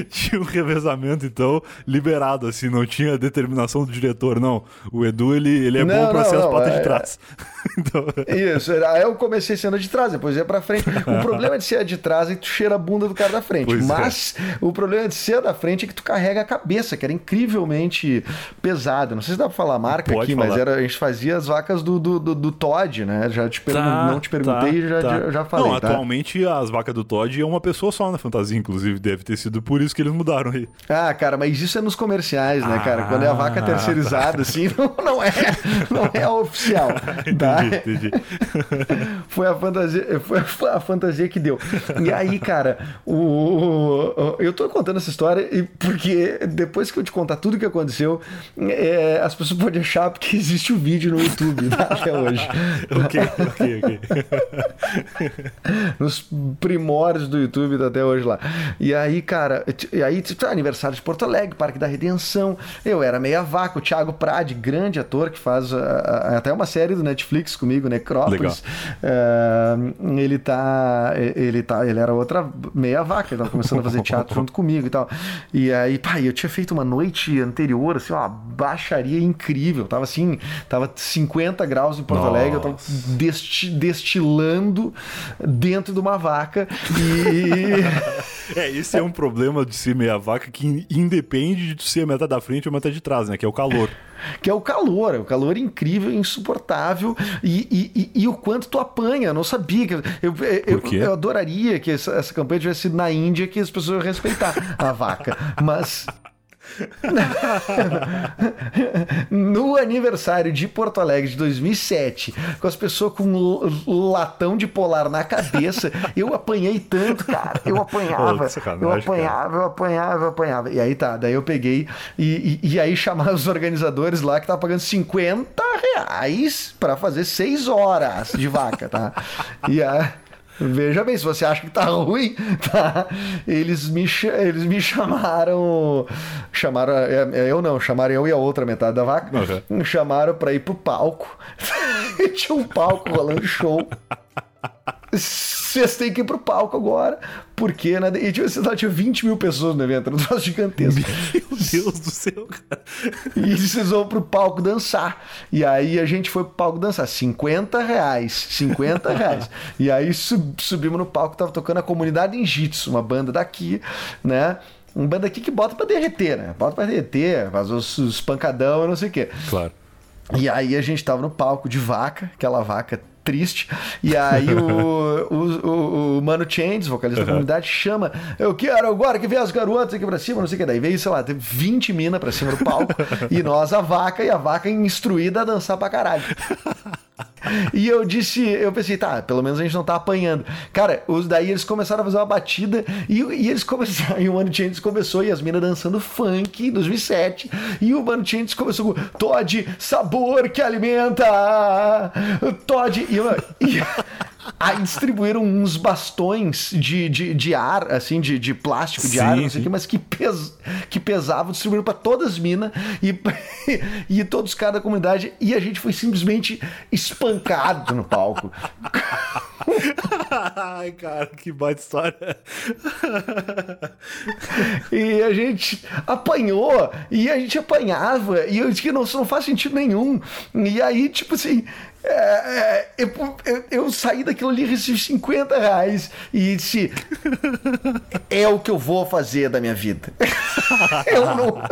S1: tinha um revezamento, então, liberado, assim, não tinha determinação do diretor, não. O Edu, ele, ele é não, bom pra não, ser não, as patas é, de trás.
S2: então... Isso, aí eu comecei sendo de trás, depois ia pra frente. O problema de ser de trás é que tu cheira a bunda do cara da frente. Pois é. Mas é. o problema de ser da frente é que tu carrega a cabeça, que era incrivelmente pesado. Não sei se dá pra falar a marca Pode aqui, falar. mas era, a gente fazia as vacas do, do, do, do Todd, né? Já te tá, não te perguntei, tá, já, tá. já falei. Não,
S1: tá? atualmente as vacas do Todd é uma pessoa só na fantasia, inclusive, deve ter sido por isso que eles mudaram aí?
S2: Ah, cara, mas isso é nos comerciais, né, cara? Quando é a vaca
S1: Ah,
S2: terceirizada, assim, não, não é, não é oficial. tá?
S1: Entendi, entendi.
S2: Foi a fantasia, foi, a fantasia que deu. E aí, cara, o, o- eu tô contando essa história porque depois que eu te contar tudo que aconteceu, é, as pessoas podem achar porque existe o vídeo no YouTube tá, até hoje.
S1: ok, ok, ok.
S2: Nos primórdios do YouTube tá até hoje lá. E aí, cara, e aí, tipo, aniversário de Porto Alegre, Parque da Redenção. Eu era meia vaca, o Thiago Prade, grande ator que faz a- a- até uma série do Netflix comigo, Necrópolis. É, ele tá. Ele tá. Ele era outra meia vaca, ele tava começando a fazer teatro junto comigo e tal. E aí, pai, eu tinha feito uma noite anterior, assim, uma baixaria incrível. Tava assim, tava 50 graus em Porto Alegre, eu tava desti- destilando dentro de uma vaca e.
S1: É, esse é um problema de ser meia vaca que independe de ser a metade da frente ou a metade de trás, né? Que é o calor.
S2: que é o calor, é o calor incrível, insuportável e, e- e- e o quanto tu apanha. Eu não sabia. que- Eu, eu, eu adoraria que essa, essa campanha tivesse sido na Índia, que as pessoas respeitar a vaca. Mas. No aniversário de Porto Alegre de 2007, com as pessoas com um latão de polar na cabeça, eu apanhei tanto, cara. Eu apanhava, eu apanhava, eu apanhava, eu apanhava. E aí tá, daí eu peguei e, e, e aí chamaram os organizadores lá que tava pagando 50 reais pra fazer 6 horas de vaca, tá? E a. Veja bem, se você acha que tá ruim, tá? Eles me, eles me chamaram. Chamaram. é, é, Eu não, chamaram eu e a outra metade da vaca. Me chamaram pra ir pro palco. Tinha um palco rolando show. Vocês têm que ir pro palco agora, porque né? e tipo, sei lá, tinha 20 mil pessoas no evento, era um troço gigantesco.
S1: Meu Deus do céu, cara.
S2: E vocês vão pro palco dançar. E aí a gente foi pro palco dançar. 50 reais. 50 reais. E aí sub- subimos no palco, tava tocando a comunidade em Jitsu, uma banda daqui, né? Uma banda aqui que bota pra derreter, né? Bota pra derreter, faz os, os pancadão e não sei o quê.
S1: Claro.
S2: E aí a gente tava no palco de vaca, aquela vaca triste. E aí o, o, o, o Mano Changes, vocalista da comunidade, chama. Eu quero agora que vem as garotas aqui pra cima, não sei o que. Daí veio, sei lá, teve 20 minas pra cima do palco. e nós, a vaca, e a vaca instruída a dançar pra caralho. E eu disse, eu pensei, tá, pelo menos a gente não tá apanhando. Cara, os daí eles começaram a fazer uma batida e, e eles começaram, e o Mano Changes começou e as minas dançando funk em 2007. E o Mano Changes começou com Todd, sabor que alimenta. Todd. E, eu- e aí distribuíram uns bastões de, de, de ar, assim, de, de plástico, de
S1: Sim,
S2: ar, não sei o que, mas que, pes, que pesavam, distribuíram pra todas as minas e, e todos os caras da comunidade. E a gente foi simplesmente espancado no palco.
S1: Ai, cara, que baita história.
S2: E a gente apanhou, e a gente apanhava, e eu disse que não, não faz sentido nenhum. E aí, tipo assim, é, é, eu, eu, eu saí daquilo ali, recebi 50 reais e disse: É o que eu vou fazer da minha vida. eu não.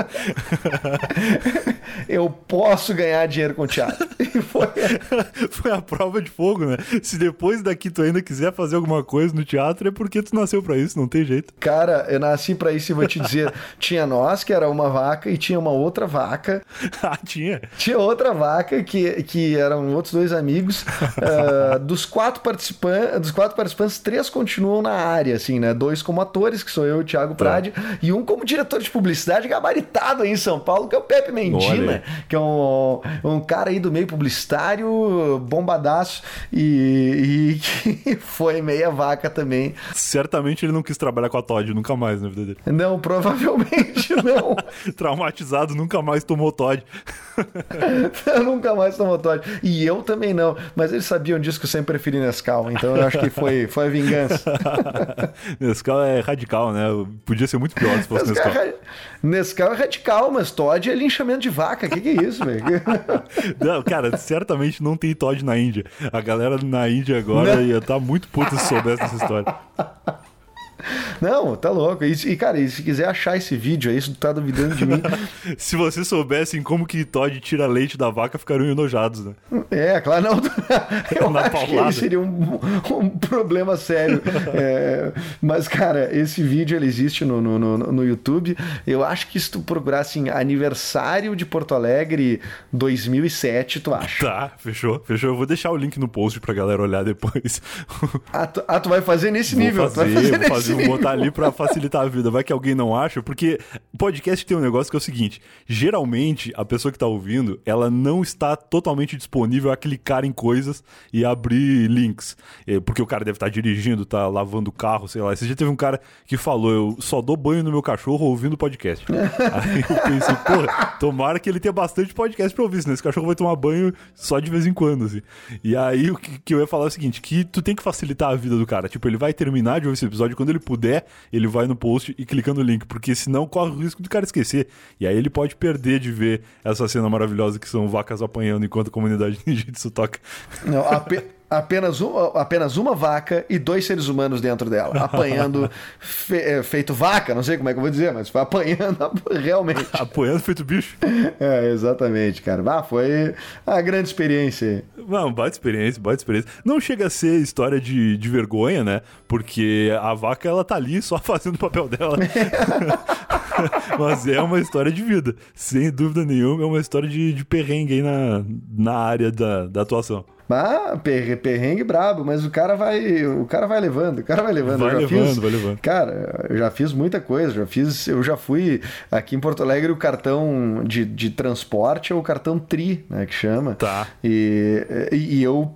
S2: eu posso ganhar dinheiro com teatro. E foi.
S1: Foi a prova de fogo, né? Se depois daqui tu ainda quiser fazer alguma coisa no teatro, é porque tu nasceu pra isso, não tem jeito.
S2: Cara, eu nasci pra isso e vou te dizer: tinha nós, que era uma vaca, e tinha uma outra vaca.
S1: ah, tinha.
S2: Tinha outra vaca que, que eram outros dois amigos. ah, dos quatro participantes, dos quatro participantes, três continuam na área, assim, né? Dois como atores, que sou eu e o Thiago Prade, e um como diretor de publicidade gabaritado aí em São Paulo, que é o Pepe Mendina, que é um, um cara aí do meio publicitário, bombadaço, e, e que foi meia vaca também.
S1: Certamente ele não quis trabalhar com a Todd, nunca mais na vida dele.
S2: Não, provavelmente não.
S1: Traumatizado, nunca mais tomou Todd.
S2: Nunca mais tomou Todd. E eu também não. Mas eles sabiam disso que eu sempre preferi Nescau. Então eu acho que foi, foi a vingança.
S1: Nescau é radical, né? Podia ser muito pior se fosse
S2: Nescau,
S1: Nescau.
S2: é, Nescau é radical, mas Todd é linchamento de vaca. Que que é isso, velho?
S1: Não, cara, certamente não tem Todd na Índia. A galera na Índia agora
S2: Não.
S1: ia estar muito puta se soubesse dessa história.
S2: Não, tá louco. E, e, cara, e se quiser achar esse vídeo aí, se tu tá duvidando de mim.
S1: se vocês soubessem como que Todd tira leite da vaca, ficariam enojados, né?
S2: É, claro, não. Eu Na acho paulada. que seria um, um problema sério. É, mas, cara, esse vídeo ele existe no, no, no, no YouTube. Eu acho que se tu procurar assim, aniversário de Porto Alegre 2007, tu acha.
S1: Tá, fechou, fechou. Eu vou deixar o link no post pra galera olhar depois.
S2: Ah, tu, ah, tu vai fazer nesse
S1: vou
S2: nível?
S1: Fazer,
S2: fazer
S1: vou, fazer, vou botar ali pra facilitar a vida. Vai que alguém não acha, porque podcast tem um negócio que é o seguinte: geralmente a pessoa que tá ouvindo, ela não está totalmente disponível a clicar em coisas e abrir links. É, porque o cara deve estar tá dirigindo, tá lavando o carro, sei lá. Esse dia teve um cara que falou: Eu só dou banho no meu cachorro ouvindo podcast. Aí eu pensei, porra, tomara que ele tenha bastante podcast pra ouvir, senão esse cachorro vai tomar banho só de vez em quando, assim. E aí o que eu ia falar é o seguinte: que tu tem que facilitar a vida do cara. Tipo, ele vai terminar de ouvir esse episódio, quando ele puder, ele vai no post e clica no link, porque senão corre o risco do cara esquecer. E aí ele pode perder de ver essa cena maravilhosa que são vacas apanhando enquanto a comunidade de Ninjitsu toca.
S2: Não, apenas, um, apenas uma vaca e dois seres humanos dentro dela, apanhando fe, é, feito vaca, não sei como é que eu vou dizer, mas foi apanhando realmente.
S1: apanhando feito bicho.
S2: É, exatamente, cara. Ah, foi uma grande experiência.
S1: Não, baita experiência, baita experiência. Não chega a ser história de, de vergonha, né? Porque a vaca, ela tá ali só fazendo o papel dela. Mas é uma história de vida. Sem dúvida nenhuma, é uma história de, de perrengue aí na, na área da, da atuação.
S2: Ah, perrengue brabo, mas o cara vai, o cara vai levando, o cara vai levando.
S1: Vai levando,
S2: fiz,
S1: vai levando.
S2: Cara, eu já fiz muita coisa, já fiz, eu já fui aqui em Porto Alegre o cartão de, de transporte é o cartão Tri, né, que chama.
S1: Tá.
S2: E, e eu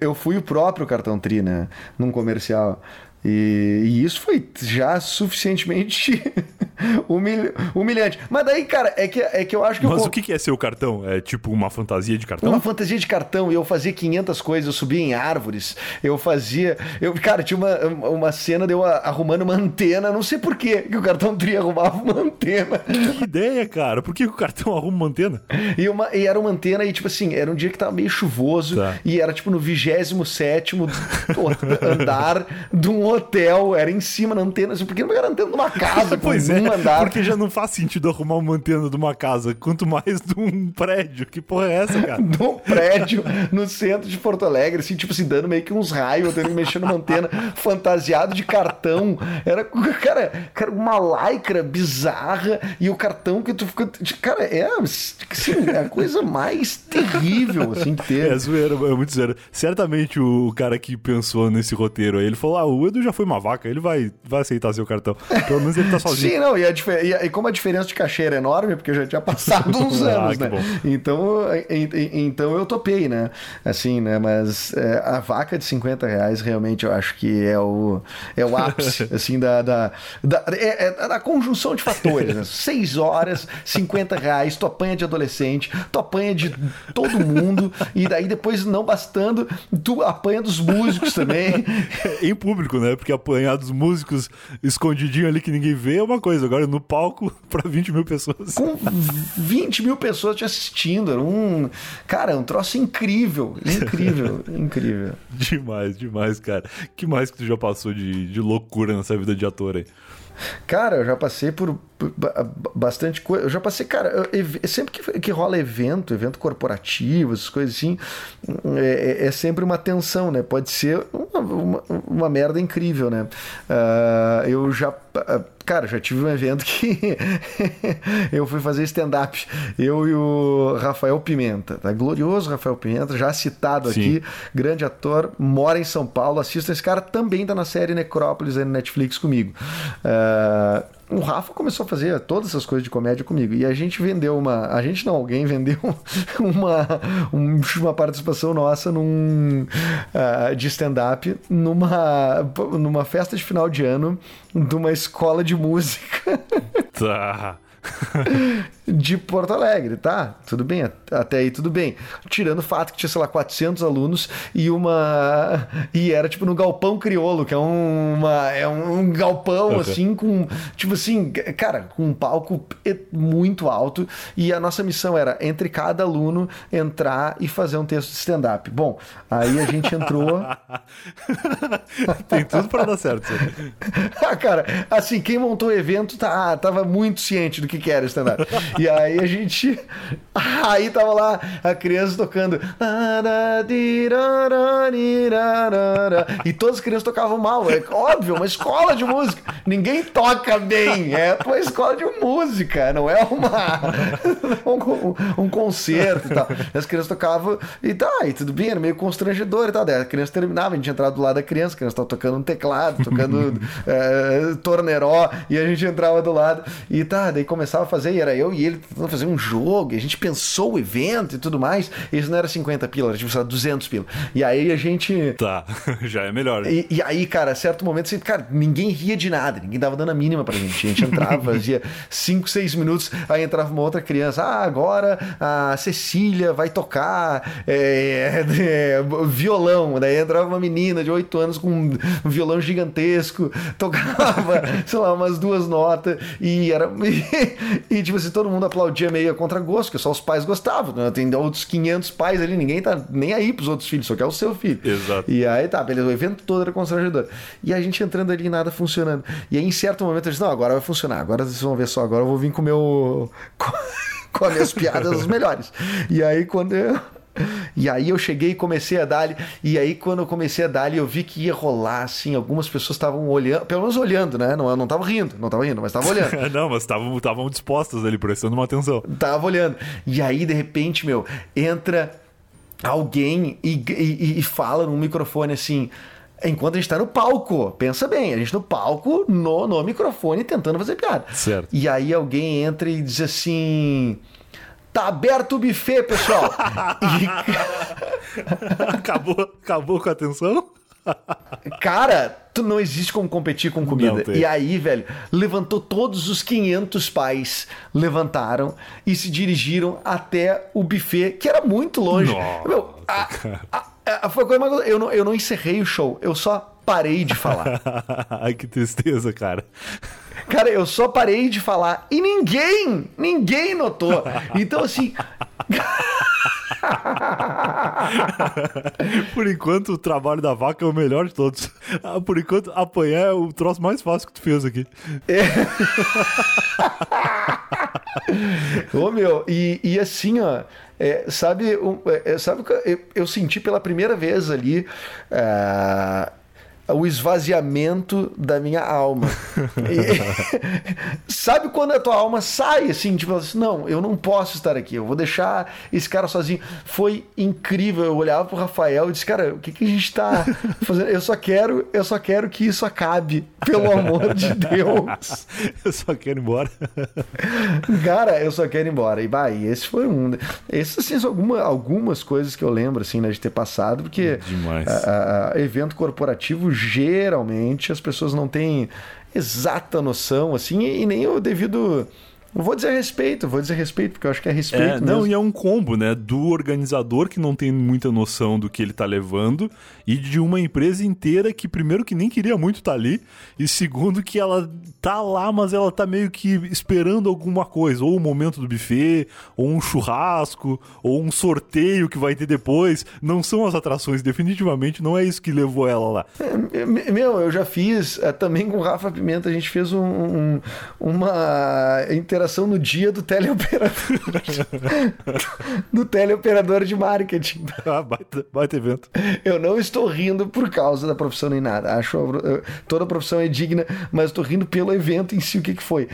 S2: eu fui o próprio cartão Tri, né, num comercial. E, e, isso foi já suficientemente humilha, humilhante. Mas daí, cara, é que, é que eu acho que.
S1: Mas o que é ser o cartão? É tipo uma fantasia de cartão?
S2: Uma fantasia de cartão. Eu fazia 500 coisas, eu subia em árvores, eu fazia. Eu, cara, tinha uma, uma cena de eu arrumando uma antena, não sei por quê, que o cartão tri arrumava uma antena.
S1: Que ideia, cara. Por que o cartão arruma uma antena?
S2: E, uma, e era uma antena, e tipo assim, era um dia que tava meio chuvoso, tá. e era tipo no 27 andar de um hotel, era em cima na antena, assim, porque não era antena de uma casa,
S1: pois é, um andar. Porque já não faz sentido arrumar uma antena de uma casa, quanto mais de um prédio. Que porra é essa, cara?
S2: de um prédio no centro de Porto Alegre, assim, tipo, se dando meio que uns raios, tendo que mexer numa antena fantasiado de cartão. Era, cara, cara, uma lycra bizarra e o cartão que tu fica. Cara, é, assim, é a coisa mais terrível, assim, que teve.
S1: É zoeira, é muito zoeira. Certamente o cara que pensou nesse roteiro aí, ele falou: ah, o Edu já foi uma vaca, ele vai, vai aceitar seu cartão. Pelo menos ele tá sozinho.
S2: Sim, não, e, a, e, e como a diferença de cachê era enorme, porque eu já tinha passado uns ah, anos, né? Bom. Então, então eu topei, né? Assim, né? Mas é, a vaca de 50 reais realmente eu acho que é o, é o ápice, assim, da, da, da, é, é, da conjunção de fatores. Né? 6 horas, 50 reais, tu apanha de adolescente, tu apanha de todo mundo, e daí depois, não bastando, tu apanha dos músicos também.
S1: em público, né? Porque apanhar dos músicos escondidinho ali que ninguém vê é uma coisa. Agora, no palco, para 20 mil pessoas.
S2: Com 20 mil pessoas te assistindo. Era um. Cara, um troço incrível. Incrível, incrível.
S1: Demais, demais, cara. que mais que tu já passou de, de loucura nessa vida de ator aí?
S2: Cara, eu já passei por bastante coisa. Eu já passei, cara, eu, sempre que, que rola evento, evento corporativo, essas coisas assim, é, é, é sempre uma tensão, né? Pode ser uma, uma, uma merda incrível, né? Uh, eu já. Cara, já tive um evento que eu fui fazer stand-up. Eu e o Rafael Pimenta, tá? Glorioso Rafael Pimenta, já citado Sim. aqui, grande ator, mora em São Paulo. Assista esse cara, também tá na série Necrópolis aí no Netflix comigo. Uh, o Rafa começou a fazer todas essas coisas de comédia comigo. E a gente vendeu uma. A gente não, alguém vendeu uma, uma participação nossa num uh, de stand-up numa, numa festa de final de ano de uma escola de música.
S1: Tá.
S2: de Porto Alegre, tá? Tudo bem, até aí tudo bem. Tirando o fato que tinha, sei lá, 400 alunos e uma. E era tipo no Galpão Criolo, que é, uma, é um galpão assim, com. Tipo assim, cara, com um palco muito alto. E a nossa missão era, entre cada aluno, entrar e fazer um texto de stand-up. Bom, aí a gente entrou.
S1: Tem tudo para dar certo.
S2: ah, cara, assim, quem montou o evento tá, tava muito ciente do que, que era stand-up. E aí a gente. Aí tava lá a criança tocando. E todas as crianças tocavam mal. É óbvio, uma escola de música. Ninguém toca bem. É uma escola de música, não é uma. um, um concerto e tal. As crianças tocavam e tá, e tudo bem, era meio constrangedor e tal. Daí a criança terminava, a gente entrava do lado da criança, a criança tava tocando um teclado, tocando é, torneró, e a gente entrava do lado. E tá, daí começava a fazer, e era eu e ele tentando fazer um jogo, e a gente pensou o evento e tudo mais. E isso não era 50 pila, era tipo, sei 200 pila. E aí a gente.
S1: Tá, já é melhor.
S2: E, e, aí, cara, a certo momento, assim, cara, ninguém ria de nada, ninguém dava dando a mínima pra gente. A gente entrava, fazia 5, 6 minutos, aí entrava uma outra criança. Ah, agora a Cecília vai tocar é, é, violão. Daí entrava uma menina de 8 anos com um violão gigantesco, tocava, sei lá, umas duas notas, e era. E, tipo assim, todo mundo aplaudia meio a contragosto, que só os pais gostavam. Né? Tem outros 500 pais ali, ninguém tá nem aí pros outros filhos, só quer o seu filho.
S1: Exato.
S2: E aí tá, beleza, o evento todo era constrangedor. E a gente entrando ali nada funcionando. E aí, em certo momento, eu disse: não, agora vai funcionar, agora vocês vão ver só, agora eu vou vir com o meu. com as minhas piadas as melhores. E aí, quando eu. E aí eu cheguei e comecei a dar e aí quando eu comecei a dar eu vi que ia rolar assim, algumas pessoas estavam olhando, pelo menos olhando, né? Não, não tava rindo, não tava rindo, mas estavam olhando.
S1: não, mas estavam dispostas ali, prestando uma atenção.
S2: Tava olhando. E aí de repente, meu, entra alguém e, e, e fala num microfone assim, enquanto a gente tá no palco. Pensa bem, a gente no palco, no, no microfone, tentando fazer piada.
S1: Certo.
S2: E aí alguém entra e diz assim. Tá aberto o buffet, pessoal.
S1: e... acabou, acabou com a atenção?
S2: Cara, tu não existe como competir com comida. E aí, velho, levantou todos os 500 pais, levantaram e se dirigiram até o buffet, que era muito longe.
S1: Nossa,
S2: Meu, a, a, a, foi coisa mais... eu, não, eu não encerrei o show, eu só parei de falar.
S1: Ai, que tristeza, cara.
S2: Cara, eu só parei de falar e ninguém, ninguém notou. Então, assim.
S1: Por enquanto, o trabalho da vaca é o melhor de todos. Ah, por enquanto, apanhar é o troço mais fácil que tu fez aqui. É.
S2: Ô, meu, e, e assim, ó. É, sabe, um, é, sabe eu, eu senti pela primeira vez ali. Uh, o esvaziamento da minha alma. e, sabe quando a tua alma sai assim, tipo assim, não, eu não posso estar aqui, eu vou deixar esse cara sozinho. Foi incrível. Eu olhava pro Rafael e disse, cara, o que, que a gente tá fazendo? Eu só quero, eu só quero que isso acabe, pelo amor de Deus.
S1: eu só quero ir embora.
S2: cara, eu só quero ir embora. E vai, esse foi um. Essas assim, alguma, algumas coisas que eu lembro assim, né, de ter passado, porque. A, a, evento corporativo geralmente as pessoas não têm exata noção, assim, e nem o devido vou dizer respeito, vou dizer respeito, porque eu acho que é respeito é,
S1: mesmo. Não, e é um combo, né? Do organizador que não tem muita noção do que ele tá levando e de uma empresa inteira que, primeiro, que nem queria muito estar tá ali, e segundo, que ela tá lá, mas ela tá meio que esperando alguma coisa, ou o momento do buffet, ou um churrasco, ou um sorteio que vai ter depois. Não são as atrações, definitivamente não é isso que levou ela lá.
S2: É, meu, eu já fiz, é, também com o Rafa Pimenta, a gente fez um, um, uma interação operação no dia do teleoperador. do teleoperador de marketing.
S1: Ah, baita, baita evento.
S2: Eu não estou rindo por causa da profissão nem nada. Acho toda profissão é digna, mas estou rindo pelo evento em si, o que, que foi.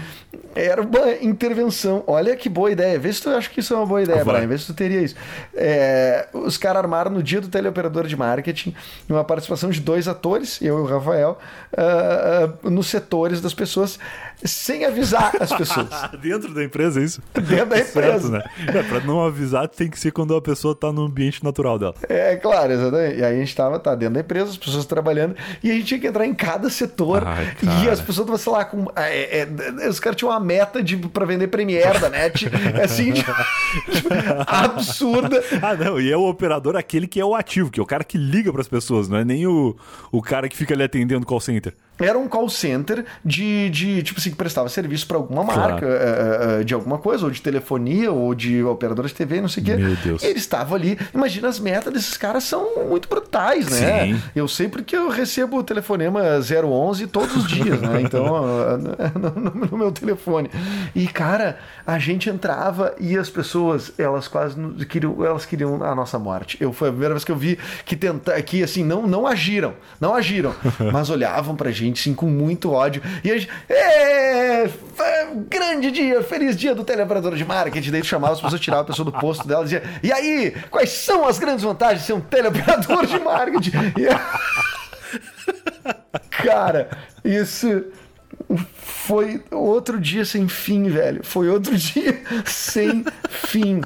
S2: Era uma intervenção. Olha que boa ideia. Vê se tu acha que isso é uma boa ideia, Vai. Brian. Vê se tu teria isso. É, os caras armaram no dia do teleoperador de marketing uma participação de dois atores, eu e o Rafael, uh, uh, nos setores das pessoas, sem avisar as pessoas.
S1: Dentro da empresa, é isso?
S2: Dentro da empresa. Certo, né?
S1: É, pra não avisar, tem que ser quando a pessoa tá no ambiente natural dela.
S2: É, claro, exatamente. E aí a gente tava tá, dentro da empresa, as pessoas trabalhando, e a gente tinha que entrar em cada setor. Ai, e as pessoas estavam, sei lá, com. É, é, os caras tinham uma meta de, pra vender Premiere da net. É assim, tipo, absurda.
S1: Ah, não, e é o operador aquele que é o ativo, que é o cara que liga para as pessoas, não é nem o, o cara que fica ali atendendo call center.
S2: Era um call center de, de tipo assim, que prestava serviço para alguma marca, claro. uh, uh, de alguma coisa, ou de telefonia, ou de operadora de TV, não sei o quê.
S1: Meu Deus.
S2: Ele estava ali. Imagina, as metas desses caras são muito brutais, né? Sim. Eu sei porque eu recebo o telefonema 011 todos os dias, né? Então, no, no, meu telefone. E, cara, a gente entrava e as pessoas, elas quase queriam, elas queriam a nossa morte. Eu, foi a primeira vez que eu vi que, tenta, que assim, não, não agiram, não agiram, mas olhavam pra gente gente, sim, com muito ódio. E a gente. É, grande dia, feliz dia do teleoperador de marketing. Daí chamava as pessoas, tirava a pessoa do posto dela e dizia: E aí, quais são as grandes vantagens de ser um teleoperador de marketing? E, cara, isso foi outro dia sem fim, velho. Foi outro dia sem fim.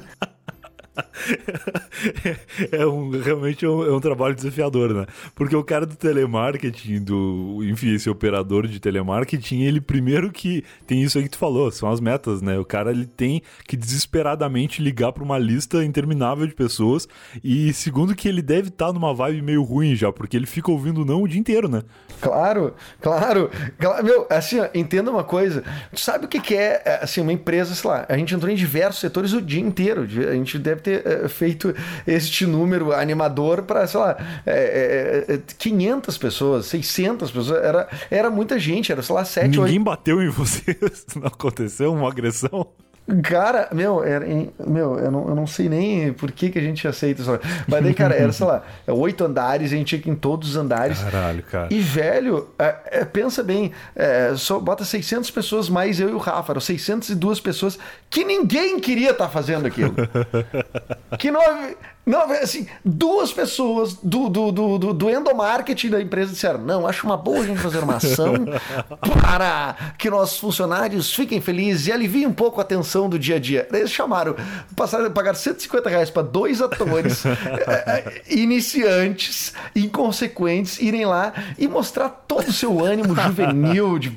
S1: é um, realmente é um, é um, trabalho desafiador, né? Porque o cara do telemarketing, do, enfim, esse operador de telemarketing, ele primeiro que tem isso aí que tu falou, são as metas, né? O cara ele tem que desesperadamente ligar para uma lista interminável de pessoas e segundo que ele deve estar tá numa vibe meio ruim já, porque ele fica ouvindo não o dia inteiro, né?
S2: Claro, claro. Meu, assim, ó, entenda uma coisa. Tu sabe o que, que é, é, assim, uma empresa, sei lá, a gente entrou em diversos setores o dia inteiro. A gente deve ter é, feito este número animador para, sei lá, é, é, 500 pessoas, 600 pessoas. Era, era muita gente, era, sei lá, 7,
S1: Ninguém 8... bateu em vocês? Não aconteceu uma agressão?
S2: Cara, meu, era, meu eu, não, eu não sei nem por que, que a gente aceita isso. Mas daí, cara, era, sei lá, oito andares, a gente tinha que ir em todos os andares.
S1: Caralho, cara.
S2: E, velho, é, é, pensa bem, é, só bota 600 pessoas mais eu e o Rafa, eram 602 pessoas que ninguém queria estar tá fazendo aquilo. que não, não, assim, duas pessoas do, do, do, do, do endomarketing da empresa disseram: não, acho uma boa a gente fazer uma ação para que nossos funcionários fiquem felizes e aliviem um pouco a tensão do dia a dia. Eles chamaram, passaram a pagar 150 reais para dois atores é, iniciantes, inconsequentes, irem lá e mostrar todo o seu ânimo juvenil de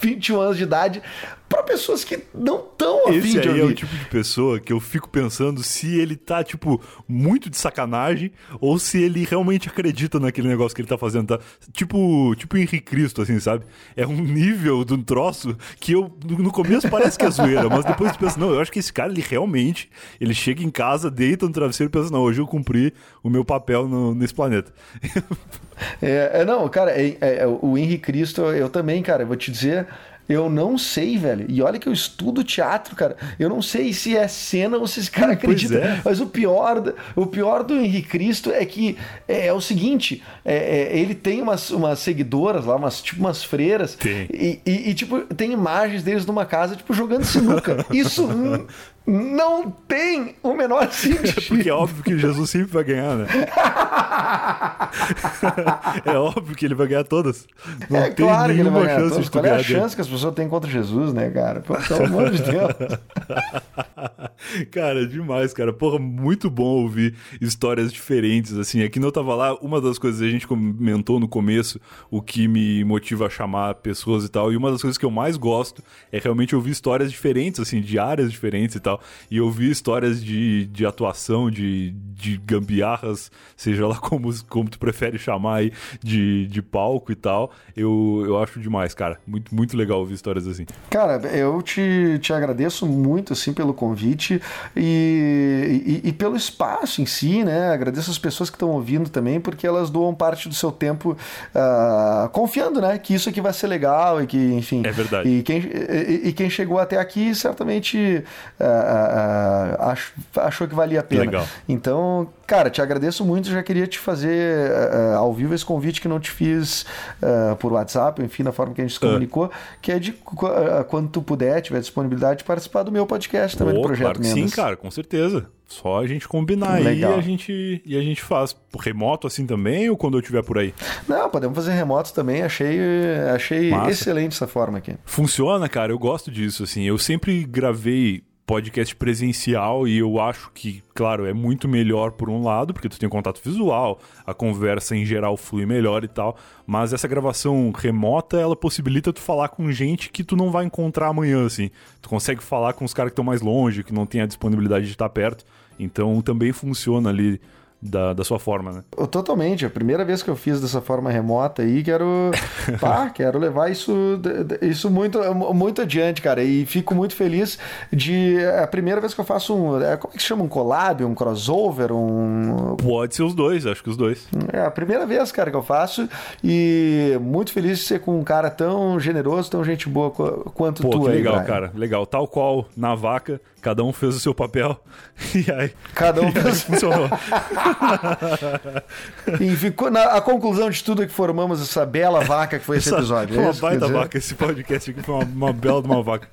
S2: 21 anos de idade para pessoas que não estão
S1: afim Esse aí é o tipo de pessoa que eu fico pensando se ele tá, tipo, muito de sacanagem ou se ele realmente acredita naquele negócio que ele tá fazendo, tá? Tipo, tipo Henrique Cristo, assim, sabe? É um nível de um troço que eu, no começo parece que é zoeira, mas depois tu pensa, não, eu acho que esse cara, ele realmente, ele chega em casa, deita no travesseiro e pensa, não, hoje eu cumpri o meu papel no, nesse planeta.
S2: é, é, não, cara, é, é, o Henrique Cristo, eu também, cara, eu vou te dizer eu não sei, velho. E olha que eu estudo teatro, cara. Eu não sei se é cena ou se esse cara acredita. É. Mas o pior, o pior do Henrique Cristo é que é, é o seguinte: é, é, ele tem umas, umas seguidoras lá, umas, tipo umas freiras.
S1: Tem.
S2: E, e, e, tipo, tem imagens deles numa casa, tipo, jogando sinuca. Isso não tem o menor sentido.
S1: Porque é óbvio que Jesus sempre vai ganhar, né? é óbvio que ele vai ganhar todas. Não é tem claro nenhuma chance todas. de
S2: Qual é a chance que as pessoas têm contra Jesus, né, cara? Pelo amor de Deus.
S1: cara, demais, cara. Porra, muito bom ouvir histórias diferentes, assim. Aqui não tava lá, uma das coisas que a gente comentou no começo, o que me motiva a chamar pessoas e tal, e uma das coisas que eu mais gosto é realmente ouvir histórias diferentes, assim, de áreas diferentes e tal. E eu vi histórias de, de atuação, de, de gambiarras, seja lá como, como tu prefere chamar aí, de, de palco e tal. Eu, eu acho demais, cara. Muito, muito legal ouvir histórias assim.
S2: Cara, eu te, te agradeço muito, assim, pelo convite e, e, e pelo espaço em si, né? Agradeço as pessoas que estão ouvindo também, porque elas doam parte do seu tempo uh, confiando, né? Que isso aqui vai ser legal e que, enfim...
S1: É verdade.
S2: E quem, e, e quem chegou até aqui certamente... Uh, ach, achou que valia a pena.
S1: Legal.
S2: Então, cara, te agradeço muito. Já queria te fazer uh, ao vivo esse convite que não te fiz uh, por WhatsApp, enfim, na forma que a gente se comunicou, uh. que é de quando tu puder, tiver disponibilidade, de participar do meu podcast também, oh, do Projeto claro
S1: Sim, cara, com certeza. Só a gente combinar Legal. aí e a gente, e a gente faz. Remoto assim também ou quando eu estiver por aí?
S2: Não, podemos fazer remoto também. Achei, achei excelente essa forma aqui.
S1: Funciona, cara. Eu gosto disso. assim. Eu sempre gravei podcast presencial e eu acho que, claro, é muito melhor por um lado, porque tu tem contato visual, a conversa em geral flui melhor e tal, mas essa gravação remota, ela possibilita tu falar com gente que tu não vai encontrar amanhã, assim. Tu consegue falar com os caras que estão mais longe, que não tem a disponibilidade de estar perto, então também funciona ali da, da sua forma, né?
S2: Totalmente. A primeira vez que eu fiz dessa forma remota aí, quero, pá, quero levar isso, isso muito, muito adiante, cara. E fico muito feliz de. É a primeira vez que eu faço um. É, como é que se chama? Um collab, um crossover? Um.
S1: Pode ser os dois, acho que os dois.
S2: É a primeira vez, cara, que eu faço. E muito feliz de ser com um cara tão generoso, tão gente boa quanto
S1: Pô,
S2: tu
S1: que
S2: aí.
S1: Legal,
S2: Brian.
S1: cara. Legal. Tal qual na vaca, cada um fez o seu papel. E aí.
S2: Cada um
S1: fez. funcionou.
S2: Enfim, na, a conclusão de tudo é que formamos essa bela vaca que foi esse
S1: Essa-
S2: episódio.
S1: Foi
S2: é
S1: uma
S2: isso que
S1: baita vaca esse podcast aqui, foi uma, uma bela de uma vaca.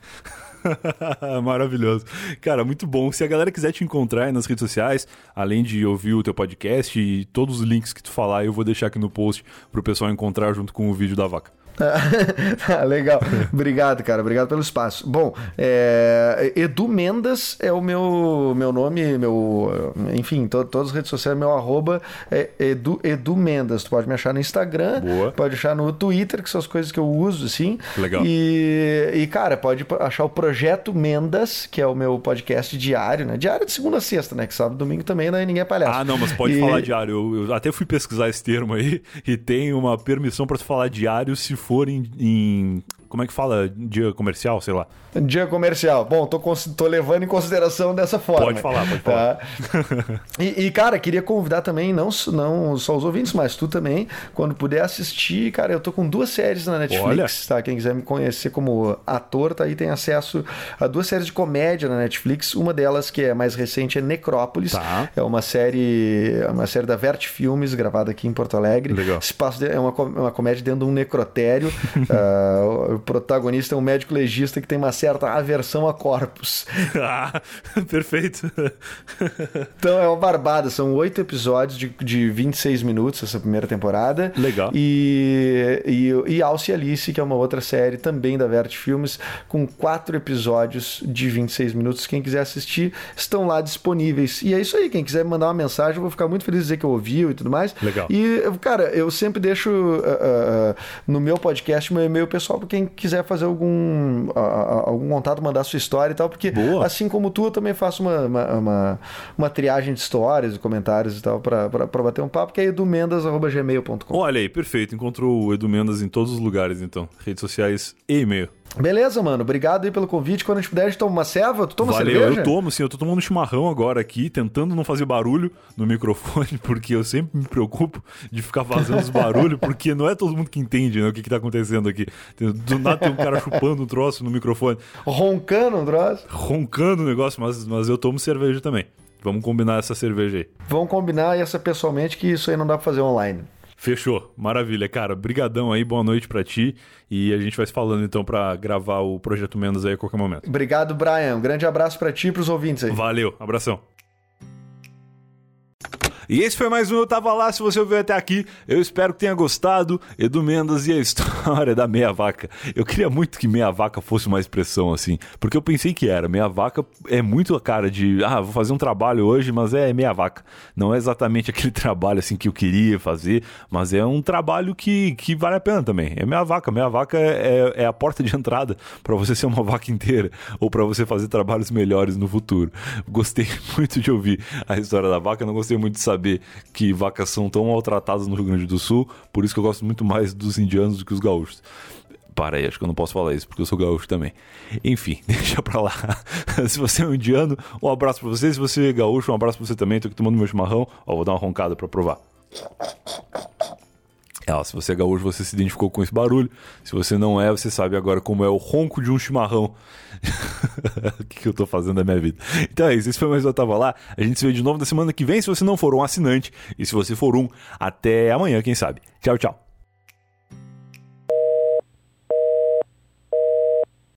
S1: Maravilhoso. Cara, muito bom. Se a galera quiser te encontrar nas redes sociais, além de ouvir o teu podcast e todos os links que tu falar, eu vou deixar aqui no post pro pessoal encontrar junto com o vídeo da vaca.
S2: Ah, Legal. Obrigado, cara. Obrigado pelo espaço. Bom, é, Edu Mendas é o meu, meu nome, meu. Enfim, to, todas as redes sociais, meu arroba é Edu, Edu Mendas. Tu pode me achar no Instagram,
S1: Boa.
S2: pode achar no Twitter, que são as coisas que eu uso, assim.
S1: Legal.
S2: E, e, cara, pode achar o Projeto Mendas, que é o meu podcast diário, né? Diário de segunda a sexta, né? Que sábado e domingo também, né? Ninguém é palhaço.
S1: Ah, não, mas pode
S2: E-
S1: falar diário. Eu, eu até fui pesquisar esse termo aí e tem uma permissão pra tu falar diário se for em, em- Como é que fala? Dia comercial, sei lá.
S2: Dia comercial. Bom, tô, tô levando em consideração dessa forma.
S1: Pode falar, pode falar.
S2: Tá? E, e, cara, queria convidar também, não, não só os ouvintes, mas tu também, quando puder assistir, cara, eu tô com duas séries na Netflix, tá? Quem quiser me conhecer como ator, tá aí, tem acesso a duas séries de comédia na Netflix. Uma delas, que é mais recente, é Necrópolis.
S1: Tá.
S2: É uma série, é uma série da Vert Filmes, gravada aqui em Porto Alegre.
S1: Legal.
S2: De- é uma, com- uma comédia dentro de um necrotério. O protagonista é um médico legista que tem uma certa aversão a corpos.
S1: ah, perfeito.
S2: Então é uma barbada, são oito episódios de, de 26 minutos essa primeira temporada.
S1: Legal.
S2: E, e, e Alce Alice, que é uma outra série também da Vert Filmes, com quatro episódios de 26 minutos. Quem quiser assistir, estão lá disponíveis. E é isso aí, quem quiser me mandar uma mensagem, eu vou ficar muito feliz de dizer que eu ouviu e tudo mais.
S1: Legal.
S2: E, cara, eu sempre deixo ah, ah, no meu podcast meu e-mail pessoal para quem quiser fazer algum, algum contato, mandar sua história e tal, porque
S1: Boa.
S2: assim como tu, eu também faço uma, uma, uma, uma triagem de histórias e comentários e tal para bater um papo, que é edumendas.gmail.com.
S1: Olha aí, perfeito. Encontrou o Edu Mendas em todos os lugares, então. Redes sociais e e-mail.
S2: Beleza, mano. Obrigado aí pelo convite. Quando a gente puder, a gente toma uma ceva. Tu toma
S1: Valeu,
S2: cerveja?
S1: eu tomo, sim. Eu tô tomando um chimarrão agora aqui, tentando não fazer barulho no microfone, porque eu sempre me preocupo de ficar fazendo os barulhos, porque não é todo mundo que entende né, o que, que tá acontecendo aqui. Do nada tem um cara chupando um troço no microfone,
S2: Roncando um troço.
S1: roncando o negócio, mas, mas eu tomo cerveja também. Vamos combinar essa cerveja aí.
S2: Vamos combinar essa pessoalmente, que isso aí não dá pra fazer online.
S1: Fechou. Maravilha, cara. Brigadão aí, boa noite pra ti. E a gente vai se falando então pra gravar o Projeto Menos aí a qualquer momento.
S2: Obrigado, Brian. Um grande abraço pra ti e pros ouvintes aí.
S1: Valeu, abração. E esse foi mais um Eu Tava Lá. Se você ouviu até aqui, eu espero que tenha gostado. Edu Mendes e a história da meia vaca. Eu queria muito que meia vaca fosse uma expressão assim, porque eu pensei que era. Meia vaca é muito a cara de, ah, vou fazer um trabalho hoje, mas é meia vaca. Não é exatamente aquele trabalho assim que eu queria fazer, mas é um trabalho que, que vale a pena também. É meia vaca. Meia vaca é, é a porta de entrada para você ser uma vaca inteira ou para você fazer trabalhos melhores no futuro. Gostei muito de ouvir a história da vaca, não gostei muito de saber que vacas são tão maltratadas no Rio Grande do Sul, por isso que eu gosto muito mais dos indianos do que os gaúchos. Para aí, acho que eu não posso falar isso, porque eu sou gaúcho também. Enfim, deixa pra lá. Se você é um indiano, um abraço pra você. Se você é gaúcho, um abraço pra você também. Tô aqui tomando meu chimarrão. Ó, vou dar uma roncada pra provar. É, se você é gaúcho, você se identificou com esse barulho. Se você não é, você sabe agora como é o ronco de um chimarrão. o que, eu tô fazendo da minha vida? Então é isso, esse foi mais um Eu Tava Lá. A gente se vê de novo na semana que vem, se você não for um assinante. E se você for um, até amanhã, quem sabe. Tchau, tchau.